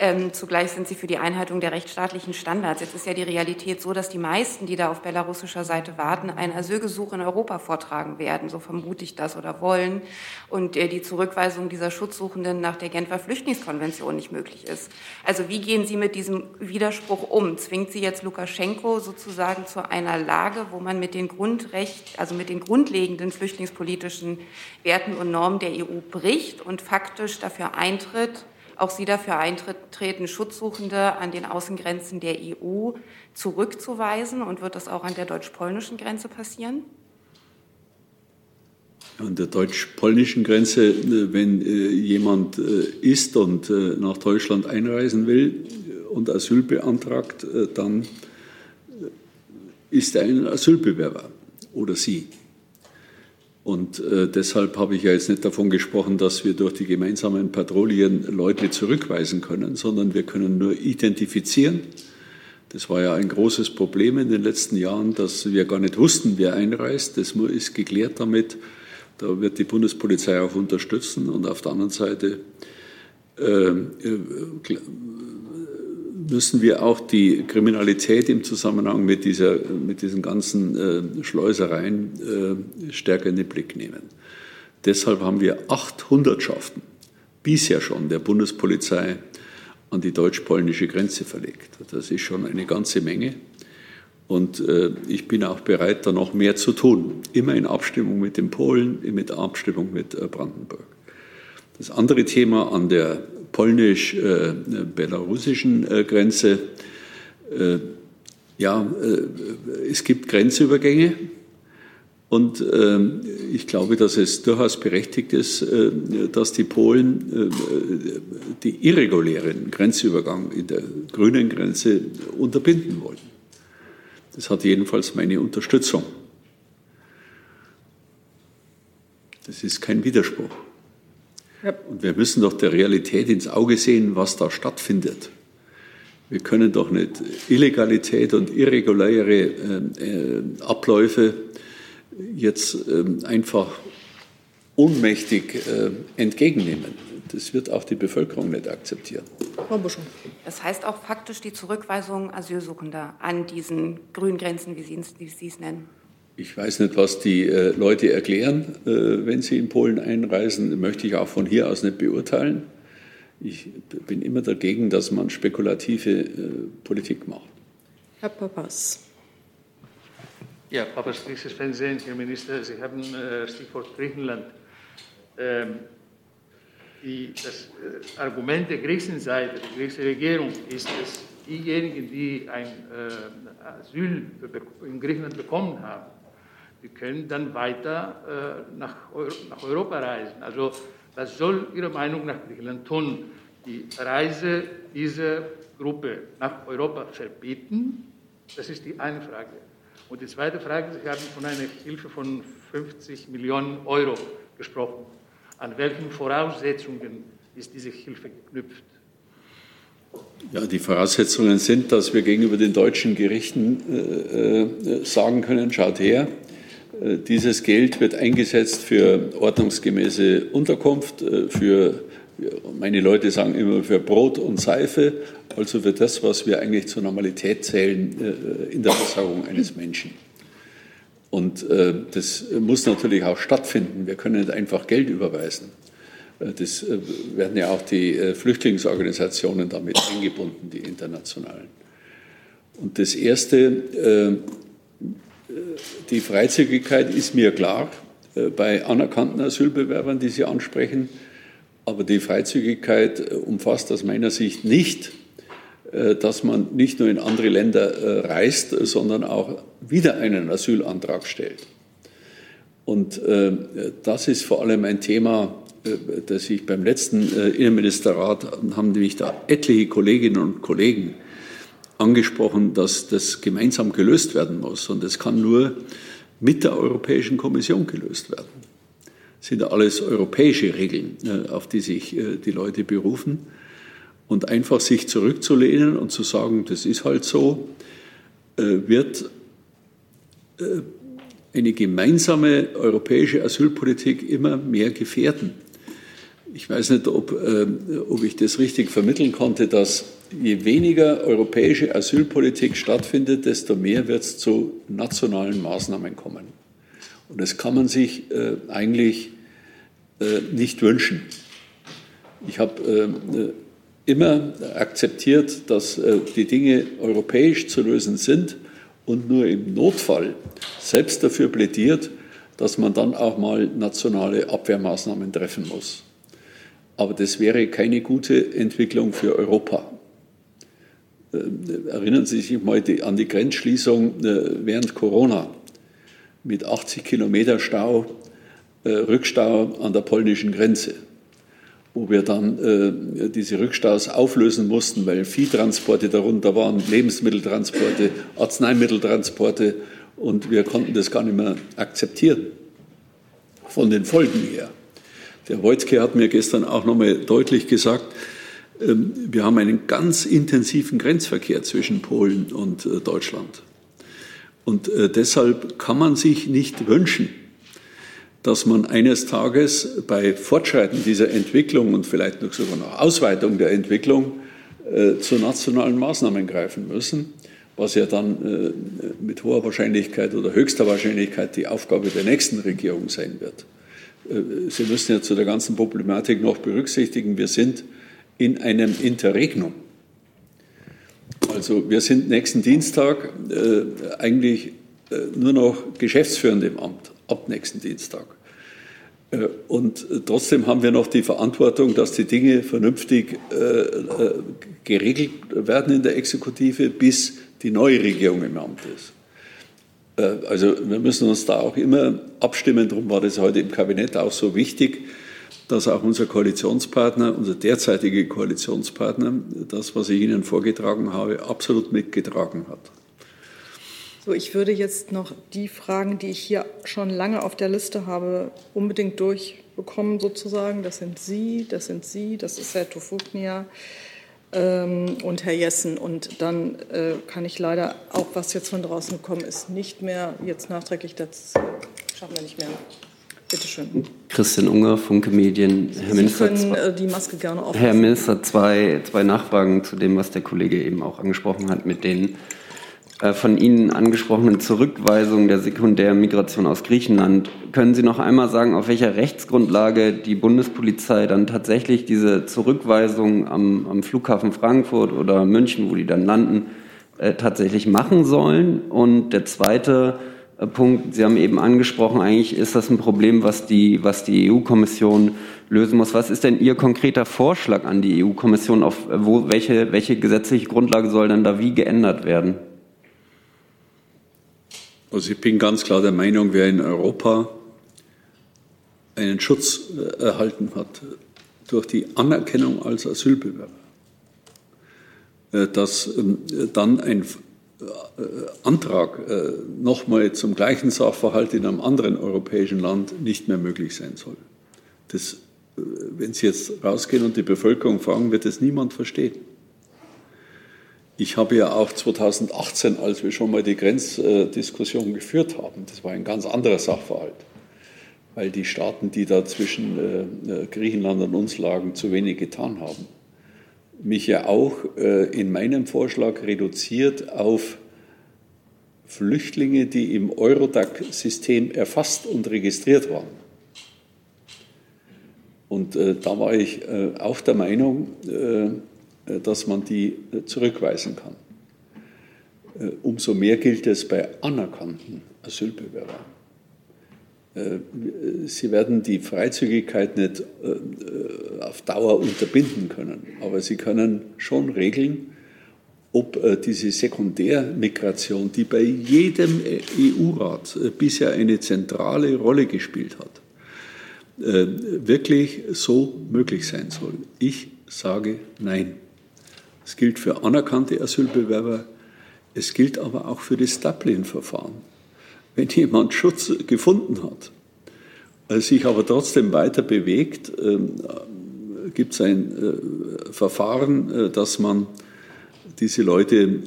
Ähm, zugleich sind sie für die Einhaltung der rechtsstaatlichen Standards. Jetzt ist ja die Realität so, dass die meisten, die da auf belarussischer Seite warten, ein Asylgesuch in Europa vortragen werden. So vermute ich das oder wollen. Und äh, die Zurückweisung dieser Schutzsuchenden nach der Genfer Flüchtlingskonvention nicht möglich ist. Also wie gehen Sie mit diesem Widerspruch um? Zwingt Sie jetzt Lukaschenko sozusagen zu einer Lage, wo man mit den Grundrecht, also mit den grundlegenden flüchtlingspolitischen Werten und Normen der EU bricht und faktisch dafür eintritt, auch Sie dafür eintreten, Schutzsuchende an den Außengrenzen der EU zurückzuweisen? Und wird das auch an der deutsch-polnischen Grenze passieren? An der deutsch-polnischen Grenze, äh, wenn äh, jemand äh, ist und nach Deutschland einreisen will und Asyl beantragt, dann ist er ein Asylbewerber oder sie. Und äh, deshalb habe ich ja jetzt nicht davon gesprochen, dass wir durch die gemeinsamen Patrouillen Leute zurückweisen können, sondern wir können nur identifizieren. Das war ja ein großes Problem in den letzten Jahren, dass wir gar nicht wussten, wer einreist. Das ist geklärt damit. Da wird die Bundespolizei auch unterstützen. Und auf der anderen Seite äh, äh müssen wir auch die Kriminalität im Zusammenhang mit, dieser, mit diesen ganzen äh, Schleusereien äh, stärker in den Blick nehmen. Deshalb haben wir acht Hundertschaften bisher schon der Bundespolizei an die deutsch-polnische Grenze verlegt. Das ist schon eine ganze Menge. Und äh, ich bin auch bereit, da noch mehr zu tun. Immer in Abstimmung mit den Polen, mit Abstimmung mit äh, Brandenburg. Das andere Thema an der polnisch-belarussischen äh, Grenze. Äh, ja, äh, es gibt Grenzübergänge und ich glaube, dass es durchaus berechtigt ist, dass die Polen die irregulären Grenzübergang in der grünen Grenze unterbinden wollen. Das hat jedenfalls meine Unterstützung. Das ist kein Widerspruch. Und wir müssen doch der Realität ins Auge sehen, was da stattfindet. Wir können doch nicht Illegalität und irreguläre äh, äh, Abläufe jetzt äh, einfach ohnmächtig äh, entgegennehmen. Das wird auch die Bevölkerung nicht akzeptieren. Frau Buschung. Das heißt auch faktisch die Zurückweisung Asylsuchender an diesen grünen Grenzen, wie Sie, wie Sie es nennen. Ich weiß nicht, was die äh, Leute erklären, äh, wenn sie in Polen einreisen, möchte ich auch von hier aus nicht beurteilen. Ich bin immer dagegen, dass man spekulative äh, Politik macht. Herr Papas. Ja, Papas Christus Fernsehen, Herr Minister, Sie haben äh, Stichwort Griechenland. Ähm, die, das äh, Argument der griechischen Seite, der griechischen Regierung ist es, diejenigen, die ein äh, Asyl in Griechenland bekommen haben, die können dann weiter äh, nach, Euro, nach Europa reisen. Also was soll Ihrer Meinung nach Griechenland tun? Die Reise dieser Gruppe nach Europa verbieten? Das ist die eine Frage. Und die zweite Frage, Sie haben von einer Hilfe von 50 Millionen Euro gesprochen. An welchen Voraussetzungen ist diese Hilfe geknüpft? Ja, die Voraussetzungen sind, dass wir gegenüber den deutschen Gerichten äh, äh sagen können, schaut her, dieses Geld wird eingesetzt für ordnungsgemäße Unterkunft, äh, für, meine Leute sagen immer, für Brot und Seife, also für das, was wir eigentlich zur Normalität zählen äh, in der Versorgung eines Menschen. Und das muss natürlich auch stattfinden. Wir können nicht einfach Geld überweisen. Das werden ja auch die Flüchtlingsorganisationen damit eingebunden, die internationalen. Und das Erste, die Freizügigkeit ist mir klar äh, bei anerkannten Asylbewerbern, die Sie ansprechen. Aber die Freizügigkeit äh, umfasst aus meiner Sicht nicht, äh, dass man nicht nur in andere Länder reist, sondern auch wieder einen Asylantrag stellt. Und das ist vor allem ein Thema, das ich beim letzten Innenministerrat haben nämlich da etliche Kolleginnen und Kollegen angesprochen, dass das gemeinsam gelöst werden muss. Und es kann nur mit der Europäischen Kommission gelöst werden. Das sind alles europäische Regeln, äh, auf die sich äh, die Leute berufen. Und einfach sich zurückzulehnen und zu sagen, das ist halt so, äh, wird eine gemeinsame europäische Asylpolitik immer mehr gefährden. Ich weiß nicht, ob, ob ich das richtig vermitteln konnte, dass je weniger europäische Asylpolitik stattfindet, desto mehr wird es zu nationalen Maßnahmen kommen. Und das kann man sich äh, eigentlich äh, nicht wünschen. Ich habe äh, immer akzeptiert, dass äh, die Dinge europäisch zu lösen sind und nur im Notfall selbst dafür plädiert, dass man dann auch mal nationale Abwehrmaßnahmen treffen muss. Aber das wäre keine gute Entwicklung für Europa. Äh, erinnern Sie sich mal an die Grenzschließung äh, während Corona mit 80 Kilometer Stau, äh, Rückstau an der polnischen Grenze, wo wir dann diese Rückstaus auflösen mussten, weil Viehtransporte darunter waren, Lebensmitteltransporte, Arzneimitteltransporte und wir konnten das gar nicht mehr akzeptieren von den Folgen her. Der Wojtke hat mir gestern auch nochmal deutlich gesagt, ähm, wir haben einen ganz intensiven Grenzverkehr zwischen Polen und äh, Deutschland. Und äh, deshalb kann man sich nicht wünschen, dass man eines Tages bei Fortschreiten dieser Entwicklung und vielleicht noch sogar noch Ausweitung der Entwicklung äh, zu nationalen Maßnahmen greifen müssen, was ja dann mit hoher Wahrscheinlichkeit oder höchster Wahrscheinlichkeit die Aufgabe der nächsten Regierung sein wird. Sie müssen ja zu der ganzen Problematik noch berücksichtigen, wir sind in einem Interregnum. Also wir sind nächsten Dienstag äh, eigentlich äh, nur noch Geschäftsführend im Amt, ab nächsten Dienstag. Äh, und trotzdem haben wir noch die Verantwortung, dass die Dinge vernünftig äh, äh, geregelt werden in der Exekutive, bis die neue Regierung im Amt ist. Äh, also wir müssen uns da auch immer abstimmen, darum war das heute im Kabinett auch so wichtig, dass auch unser Koalitionspartner, unser derzeitiger Koalitionspartner, das, was ich Ihnen vorgetragen habe, absolut mitgetragen hat. So, ich würde jetzt noch die Fragen, die ich hier schon lange auf der Liste habe, unbedingt durchbekommen sozusagen. Das sind Sie, das sind Sie, das ist Herr Tofugnia und Herr Jessen. Und dann äh, kann ich leider auch, was jetzt von draußen gekommen ist, nicht mehr jetzt nachträglich, das schaffen wir nicht mehr. Bitte schön. Christian Unger, Funke Medien. Herr Sie Minister, können äh, die Maske gerne aufsetzen. Herr Minister, zwei, zwei Nachfragen zu dem, was der Kollege eben auch angesprochen hat, mit den von Ihnen angesprochenen Zurückweisungen der Sekundärmigration aus Griechenland. Können Sie noch einmal sagen, auf welcher Rechtsgrundlage die Bundespolizei dann tatsächlich diese Zurückweisung am, am Flughafen Frankfurt oder München, wo die dann landen, äh, tatsächlich machen sollen? Und der zweite äh, Punkt. Sie haben eben angesprochen, eigentlich ist das ein Problem, was die, was die EU-Kommission lösen muss. Was ist denn Ihr konkreter Vorschlag an die EU-Kommission? Auf wo, welche, welche gesetzliche Grundlage soll dann da wie geändert werden? Also ich bin ganz klar der Meinung, wer in Europa einen Schutz äh, erhalten hat durch die Anerkennung als Asylbewerber, äh, dass ähm, dann ein äh, Antrag nochmal zum gleichen Sachverhalt in einem anderen europäischen Land nicht mehr möglich sein soll. Das, wenn Sie jetzt rausgehen und die Bevölkerung fragen, wird es niemand verstehen. Ich habe ja auch 2018, als wir schon mal die Grenzdiskussion geführt haben, das war ein ganz anderer Sachverhalt, weil die Staaten, die da zwischen Griechenland und uns lagen, zu wenig getan haben mich ja auch äh, in meinem Vorschlag reduziert auf Flüchtlinge, die im Eurodac-System erfasst und registriert waren. Und äh, da war ich äh, auch der Meinung, äh, dass man die äh, zurückweisen kann. Äh, umso mehr gilt es bei anerkannten Asylbewerbern. Äh, sie werden die Freizügigkeit nicht äh, auf Dauer unterbinden können, aber Sie können schon regeln, ob äh, diese Sekundärmigration, die bei jedem EU-Rat bisher eine zentrale Rolle gespielt hat, wirklich so möglich sein soll. Ich sage nein. Es gilt für anerkannte Asylbewerber, es gilt aber auch für das Dublin-Verfahren wenn jemand Schutz gefunden hat, äh, sich aber trotzdem weiter bewegt, ähm, gibt es ein äh, Verfahren, äh, dass man diese Leute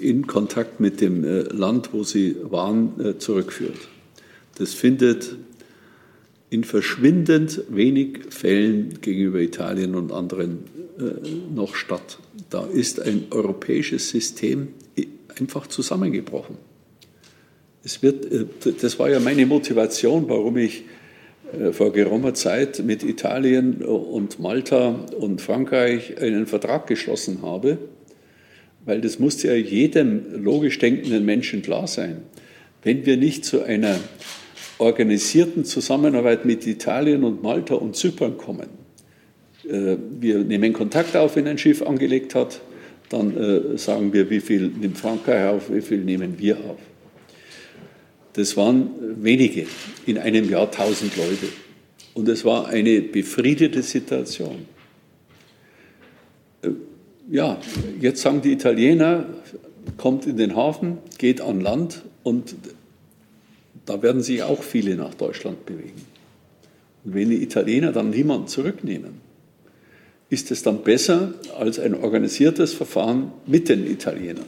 in Kontakt mit dem Land, wo sie waren, zurückführt. Das findet in verschwindend wenig Fällen gegenüber Italien und anderen noch statt. Da ist ein europäisches System einfach zusammengebrochen. Es wird, äh, das war ja meine Motivation, warum ich äh, vor geraumer Zeit mit Italien und Malta und Frankreich einen Vertrag geschlossen habe, weil das musste ja jedem logisch denkenden Menschen klar sein. Wenn wir nicht zu einer organisierten Zusammenarbeit mit Italien und Malta und Zypern kommen, äh, wir nehmen Kontakt auf, wenn ein Schiff angelegt hat, dann sagen wir, wie viel nimmt Frankreich auf, wie viel nehmen wir auf. Das waren wenige, in einem Jahr tausend Leute. Und es war eine befriedete Situation. Äh, ja, jetzt sagen die Italiener, kommt in den Hafen, geht an Land und da werden sich auch viele nach Deutschland bewegen. Und wenn die Italiener dann niemanden zurücknehmen, ist es dann besser als ein organisiertes Verfahren mit den Italienern?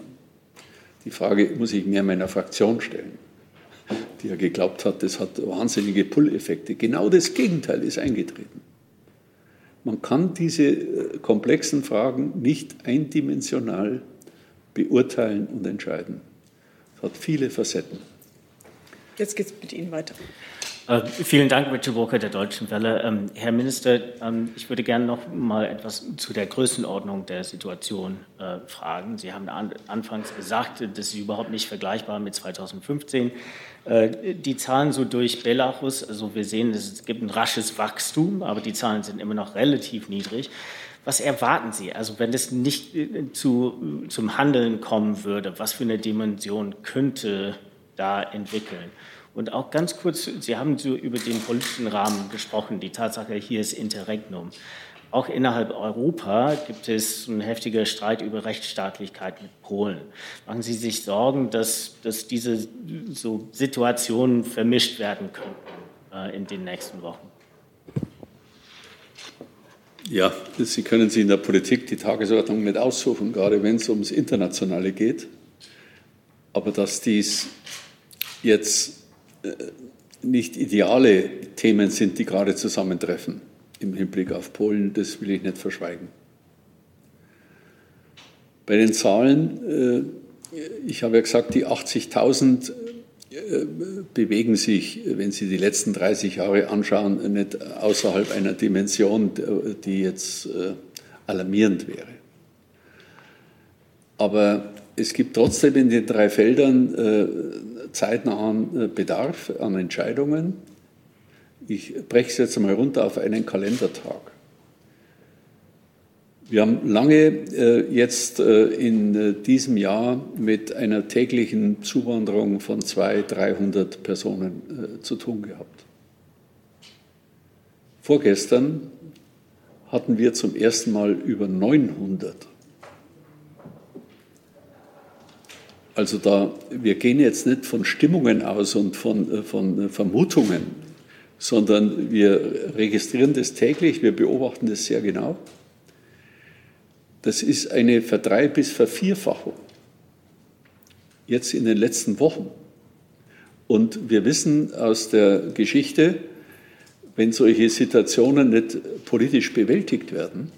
Die Frage muss ich mir meiner Fraktion stellen die er geglaubt hat, das hat wahnsinnige Pull-Effekte. Genau das Gegenteil ist eingetreten. Man kann diese äh, komplexen Fragen nicht eindimensional beurteilen und entscheiden. Es hat viele Facetten. Jetzt geht es mit Ihnen weiter. Äh, vielen Dank, Richard Walker der Deutschen Welle. Ähm, Herr Minister, ähm, ich würde gerne noch mal etwas zu der Größenordnung der Situation äh, fragen. Sie haben an, anfangs gesagt, das ist überhaupt nicht vergleichbar mit 2015. Äh, die Zahlen so durch Belarus, also wir sehen, es gibt ein rasches Wachstum, aber die Zahlen sind immer noch relativ niedrig. Was erwarten Sie? Also wenn es nicht zu, zum Handeln kommen würde, was für eine Dimension könnte da entwickeln? Und auch ganz kurz, Sie haben so über den politischen Rahmen gesprochen, die Tatsache, hier ist Interregnum. Auch innerhalb Europa gibt es einen heftigen Streit über Rechtsstaatlichkeit mit Polen. Machen Sie sich Sorgen, dass, dass diese so Situationen vermischt werden könnten äh, in den nächsten Wochen? Ja, Sie können sich in der Politik die Tagesordnung nicht aussuchen, gerade wenn es ums Internationale geht. Aber dass dies jetzt äh, nicht ideale Themen sind, die gerade zusammentreffen im Hinblick auf Polen, das will ich nicht verschweigen. Bei den Zahlen, äh, ich habe ja gesagt, die 80.000 äh, bewegen sich, wenn Sie die letzten 30 Jahre anschauen, nicht außerhalb einer Dimension, die jetzt alarmierend wäre. Aber es gibt trotzdem in den drei Feldern zeitnahen äh, Bedarf an Entscheidungen. Ich breche es jetzt einmal runter auf einen Kalendertag. Wir haben lange äh, jetzt äh, in diesem Jahr mit einer täglichen Zuwanderung von 200, 300 Personen zu tun gehabt. Vorgestern hatten wir zum ersten Mal über 900 Also da, wir gehen jetzt nicht von Stimmungen aus und von, äh, von äh, Vermutungen, sondern wir registrieren das täglich, wir beobachten das sehr genau. Das ist eine Verdrei- bis Vervierfachung jetzt in den letzten Wochen. Und wir wissen aus der Geschichte, wenn solche Situationen nicht politisch bewältigt werden,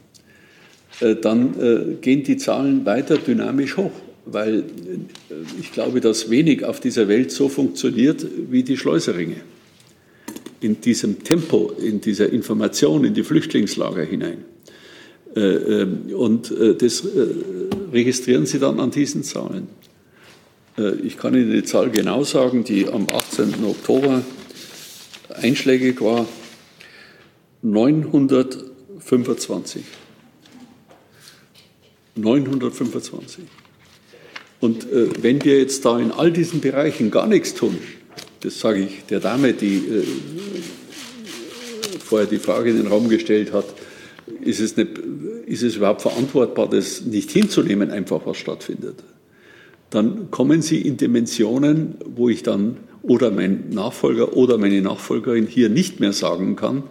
äh, dann gehen die Zahlen weiter dynamisch hoch weil äh, ich glaube, dass wenig auf dieser Welt so funktioniert wie die Schleuseringe. In diesem Tempo, in dieser Information in die Flüchtlingslager hinein. Äh, ähm, und äh, das registrieren Sie dann an diesen Zahlen. Ich kann Ihnen die Zahl genau sagen, die am 18. Oktober einschlägig war 925. 925. Und äh, wenn wir jetzt da in all diesen Bereichen gar nichts tun, das sage ich der Dame, die äh, vorher die Frage in den Raum gestellt hat, ist es, nicht, ist es überhaupt verantwortbar, das nicht hinzunehmen, einfach was stattfindet? Dann kommen Sie in Dimensionen, wo ich dann oder mein Nachfolger oder meine Nachfolgerin hier nicht mehr sagen kann,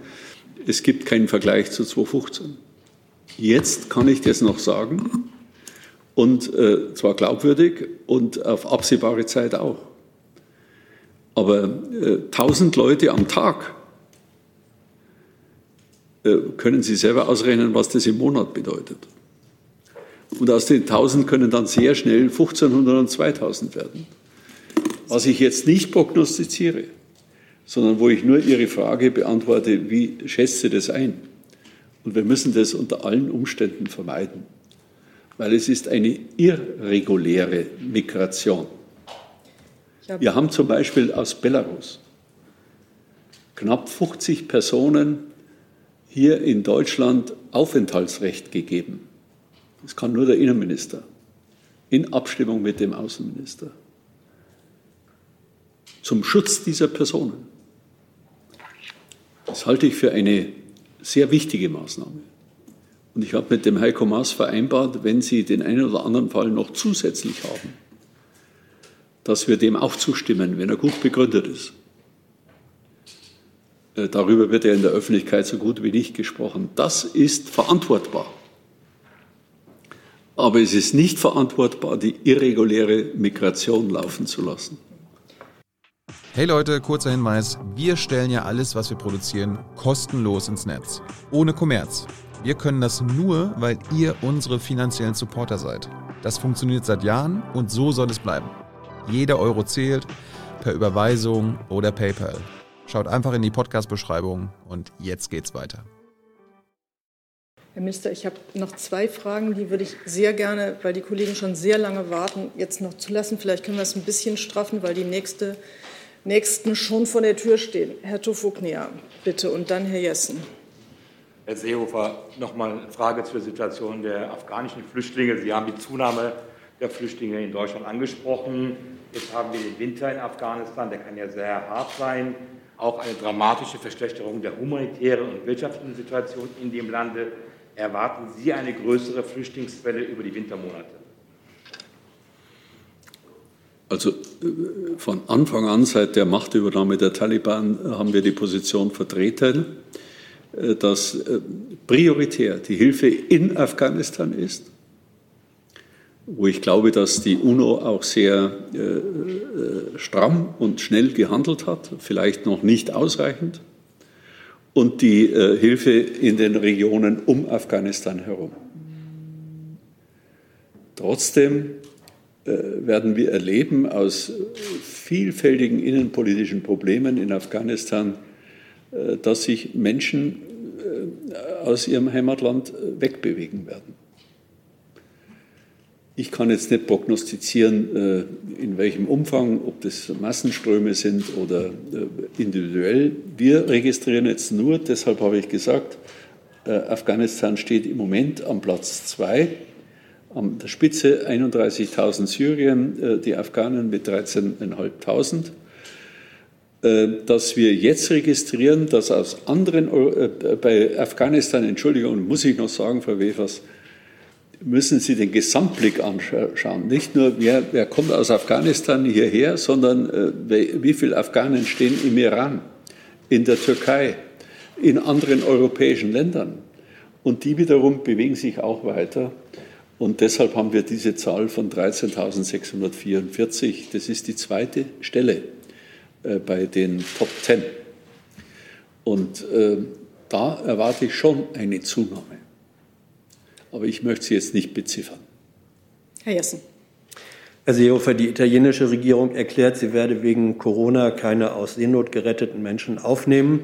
es gibt keinen Vergleich zu 2015. Jetzt kann ich das noch sagen, und äh, zwar glaubwürdig und auf absehbare Zeit auch. Aber äh, 1000 Leute am Tag, äh, können Sie selber ausrechnen, was das im Monat bedeutet. Und aus den 1000 können dann sehr schnell 1500 und 2000 werden. Was ich jetzt nicht prognostiziere, sondern wo ich nur Ihre Frage beantworte, wie schätzt Sie das ein? Und wir müssen das unter allen Umständen vermeiden weil es ist eine irreguläre Migration. Wir haben zum Beispiel aus Belarus knapp 50 Personen hier in Deutschland Aufenthaltsrecht gegeben. Das kann nur der Innenminister in Abstimmung mit dem Außenminister. Zum Schutz dieser Personen. Das halte ich für eine sehr wichtige Maßnahme. Und ich habe mit dem Heiko Maas vereinbart, wenn Sie den einen oder anderen Fall noch zusätzlich haben, dass wir dem auch zustimmen, wenn er gut begründet ist. Äh, darüber wird ja in der Öffentlichkeit so gut wie nicht gesprochen. Das ist verantwortbar. Aber es ist nicht verantwortbar, die irreguläre Migration laufen zu lassen. Hey Leute, kurzer Hinweis. Wir stellen ja alles, was wir produzieren, kostenlos ins Netz. Ohne Kommerz. Wir können das nur, weil ihr unsere finanziellen Supporter seid. Das funktioniert seit Jahren und so soll es bleiben. Jeder Euro zählt, per Überweisung oder PayPal. Schaut einfach in die Podcast-Beschreibung und jetzt geht's weiter. Herr Minister, ich habe noch zwei Fragen, die würde ich sehr gerne, weil die Kollegen schon sehr lange warten, jetzt noch zulassen. Vielleicht können wir es ein bisschen straffen, weil die nächste, nächsten schon vor der Tür stehen. Herr Tofugnia, bitte, und dann Herr Jessen. Herr Seehofer, noch mal eine Frage zur Situation der afghanischen Flüchtlinge. Sie haben die Zunahme der Flüchtlinge in Deutschland angesprochen. Jetzt haben wir den Winter in Afghanistan, der kann ja sehr hart sein. Auch eine dramatische Verschlechterung der humanitären und wirtschaftlichen Situation in dem Lande. Erwarten Sie eine größere Flüchtlingswelle über die Wintermonate? Also von Anfang an, seit der Machtübernahme der Taliban, haben wir die Position vertreten, dass prioritär die Hilfe in Afghanistan ist wo ich glaube, dass die UNO auch sehr äh, äh, stramm und schnell gehandelt hat, vielleicht noch nicht ausreichend, und die äh, Hilfe in den Regionen um Afghanistan herum. Trotzdem äh, werden wir erleben aus vielfältigen innenpolitischen Problemen in Afghanistan, äh, dass sich Menschen äh, aus ihrem Heimatland wegbewegen werden. Ich kann jetzt nicht prognostizieren, äh, in welchem Umfang, ob das Massenströme sind oder äh, individuell. Wir registrieren jetzt nur, deshalb habe ich gesagt, äh, Afghanistan steht im Moment am Platz zwei, an der Spitze 31.000 Syrien, die Afghanen mit 13.500 dass wir jetzt registrieren, dass aus anderen, bei Afghanistan, Entschuldigung, muss ich noch sagen, Frau Wefers, müssen Sie den Gesamtblick anschauen. Nicht nur, wer, wer kommt aus Afghanistan hierher, sondern äh, wie viele Afghanen stehen im Iran, in der Türkei, in anderen europäischen Ländern. Und die wiederum bewegen sich auch weiter. Und deshalb haben wir diese Zahl von 13.644. Das ist die zweite Stelle äh, bei den Top Ten. Und äh, da erwarte ich schon eine Zunahme aber ich möchte sie jetzt nicht beziffern. Herr Jessen. Herr Seehofer, die italienische Regierung erklärt, sie werde wegen Corona keine aus Seenot geretteten Menschen aufnehmen.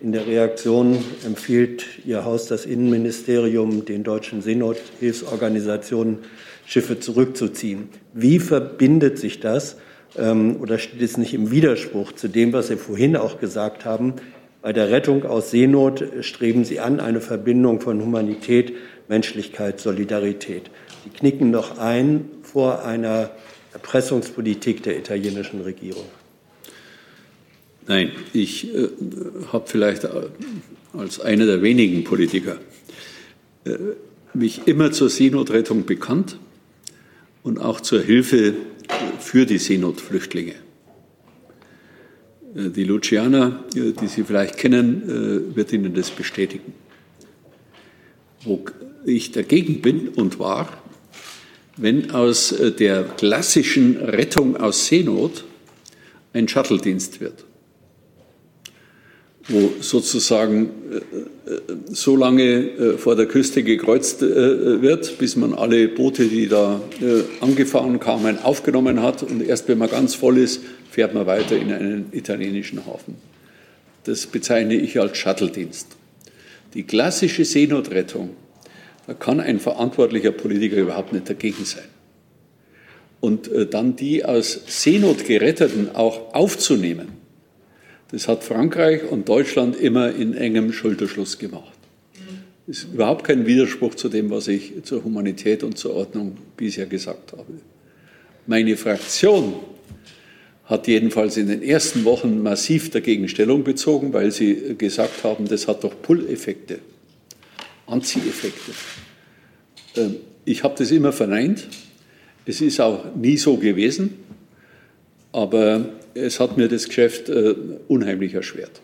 In der Reaktion empfiehlt Ihr Haus, das Innenministerium, den deutschen Seenothilfsorganisationen Schiffe zurückzuziehen. Wie verbindet sich das oder steht es nicht im Widerspruch zu dem, was Sie vorhin auch gesagt haben? Bei der Rettung aus Seenot streben Sie an eine Verbindung von Humanität Menschlichkeit, Solidarität. Sie knicken noch ein vor einer Erpressungspolitik der italienischen Regierung. Nein, ich äh, habe vielleicht äh, als einer der wenigen Politiker äh, mich immer zur Seenotrettung bekannt und auch zur Hilfe für die Seenotflüchtlinge. Äh, die Luciana, äh, die Sie vielleicht kennen, äh, wird Ihnen das bestätigen. Wo ich dagegen bin und war, wenn aus der klassischen Rettung aus Seenot ein Shuttle-Dienst wird, wo sozusagen äh, äh, so lange vor der Küste gekreuzt wird, bis man alle Boote, die da angefahren kamen, aufgenommen hat und erst wenn man ganz voll ist, fährt man weiter in einen italienischen Hafen. Das bezeichne ich als Shuttle-Dienst. Die klassische Seenotrettung da kann ein verantwortlicher Politiker überhaupt nicht dagegen sein. Und äh, dann die aus Seenot geretteten auch aufzunehmen, das hat Frankreich und Deutschland immer in engem Schulterschluss gemacht. Das ist überhaupt kein Widerspruch zu dem, was ich zur Humanität und zur Ordnung bisher gesagt habe. Meine Fraktion hat jedenfalls in den ersten Wochen massiv dagegen Stellung bezogen, weil sie gesagt haben, das hat doch Pull-Effekte. Anzieheffekte. Ähm, ich habe das immer verneint. Es ist auch nie so gewesen, aber es hat mir das Geschäft äh, unheimlich erschwert.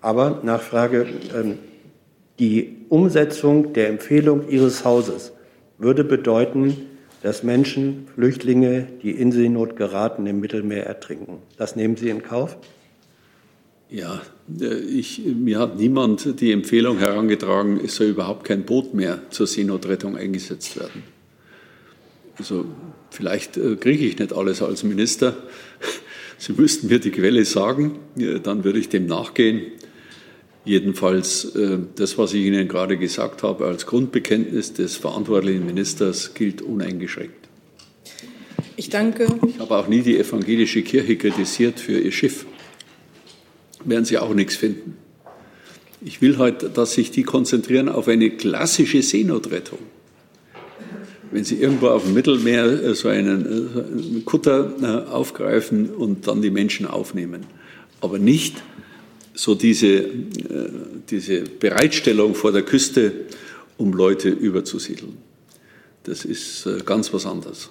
Aber Nachfrage, ähm, die Umsetzung der Empfehlung Ihres Hauses würde bedeuten, dass Menschen, Flüchtlinge, die in Seenot geraten, im Mittelmeer ertrinken. Das nehmen Sie in Kauf? Ja, äh, ich, mir hat niemand die Empfehlung herangetragen, es soll überhaupt kein Boot mehr zur Seenotrettung eingesetzt werden. Also vielleicht äh, kriege ich nicht alles als Minister. Sie müssten mir die Quelle sagen, dann würde ich dem nachgehen. Jedenfalls, äh, das, was ich Ihnen gerade gesagt habe, als Grundbekenntnis des verantwortlichen Ministers gilt uneingeschränkt. Ich danke. Ich habe auch nie die evangelische Kirche kritisiert für ihr Schiff werden Sie auch nichts finden. Ich will heute, dass sich die konzentrieren auf eine klassische Seenotrettung. Wenn Sie irgendwo auf dem Mittelmeer äh, so einen, äh, einen Kutter äh, aufgreifen und dann die Menschen aufnehmen, aber nicht so diese, diese Bereitstellung vor der Küste um Leute überzusiedeln. Das ist äh, ganz was anderes.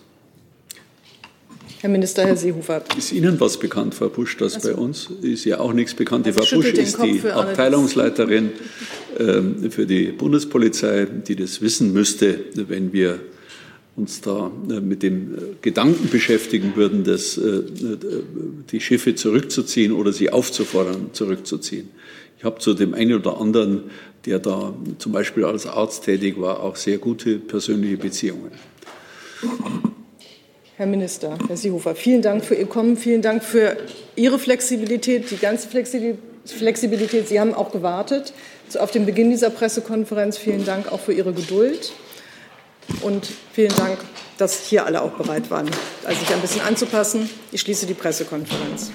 Herr Minister, Herr Seehofer. Ist Ihnen was bekannt, Frau Busch, das Also, bei uns ist ja auch nichts bekannt. Die also Frau Busch ist Kopf die. Abteilungsleiterin ähm, für die Bundespolizei, die das wissen müsste, wenn wir uns da äh, mit dem äh, Gedanken beschäftigen würden, dass, äh, die Schiffe zurückzuziehen oder sie aufzufordern, zurückzuziehen. Ich habe zu dem einen oder anderen, der da zum Beispiel als Arzt tätig war, auch sehr gute persönliche Beziehungen. Herr Minister, Herr Seehofer, vielen Dank für Ihr Kommen, vielen Dank für Ihre Flexibilität, die ganze Flexibilität. Sie haben auch gewartet auf den Beginn dieser Pressekonferenz. Vielen dank auch für Ihre Geduld. Und vielen Dank, dass hier alle auch bereit waren, sich ein bisschen anzupassen. Ich schließe die Pressekonferenz.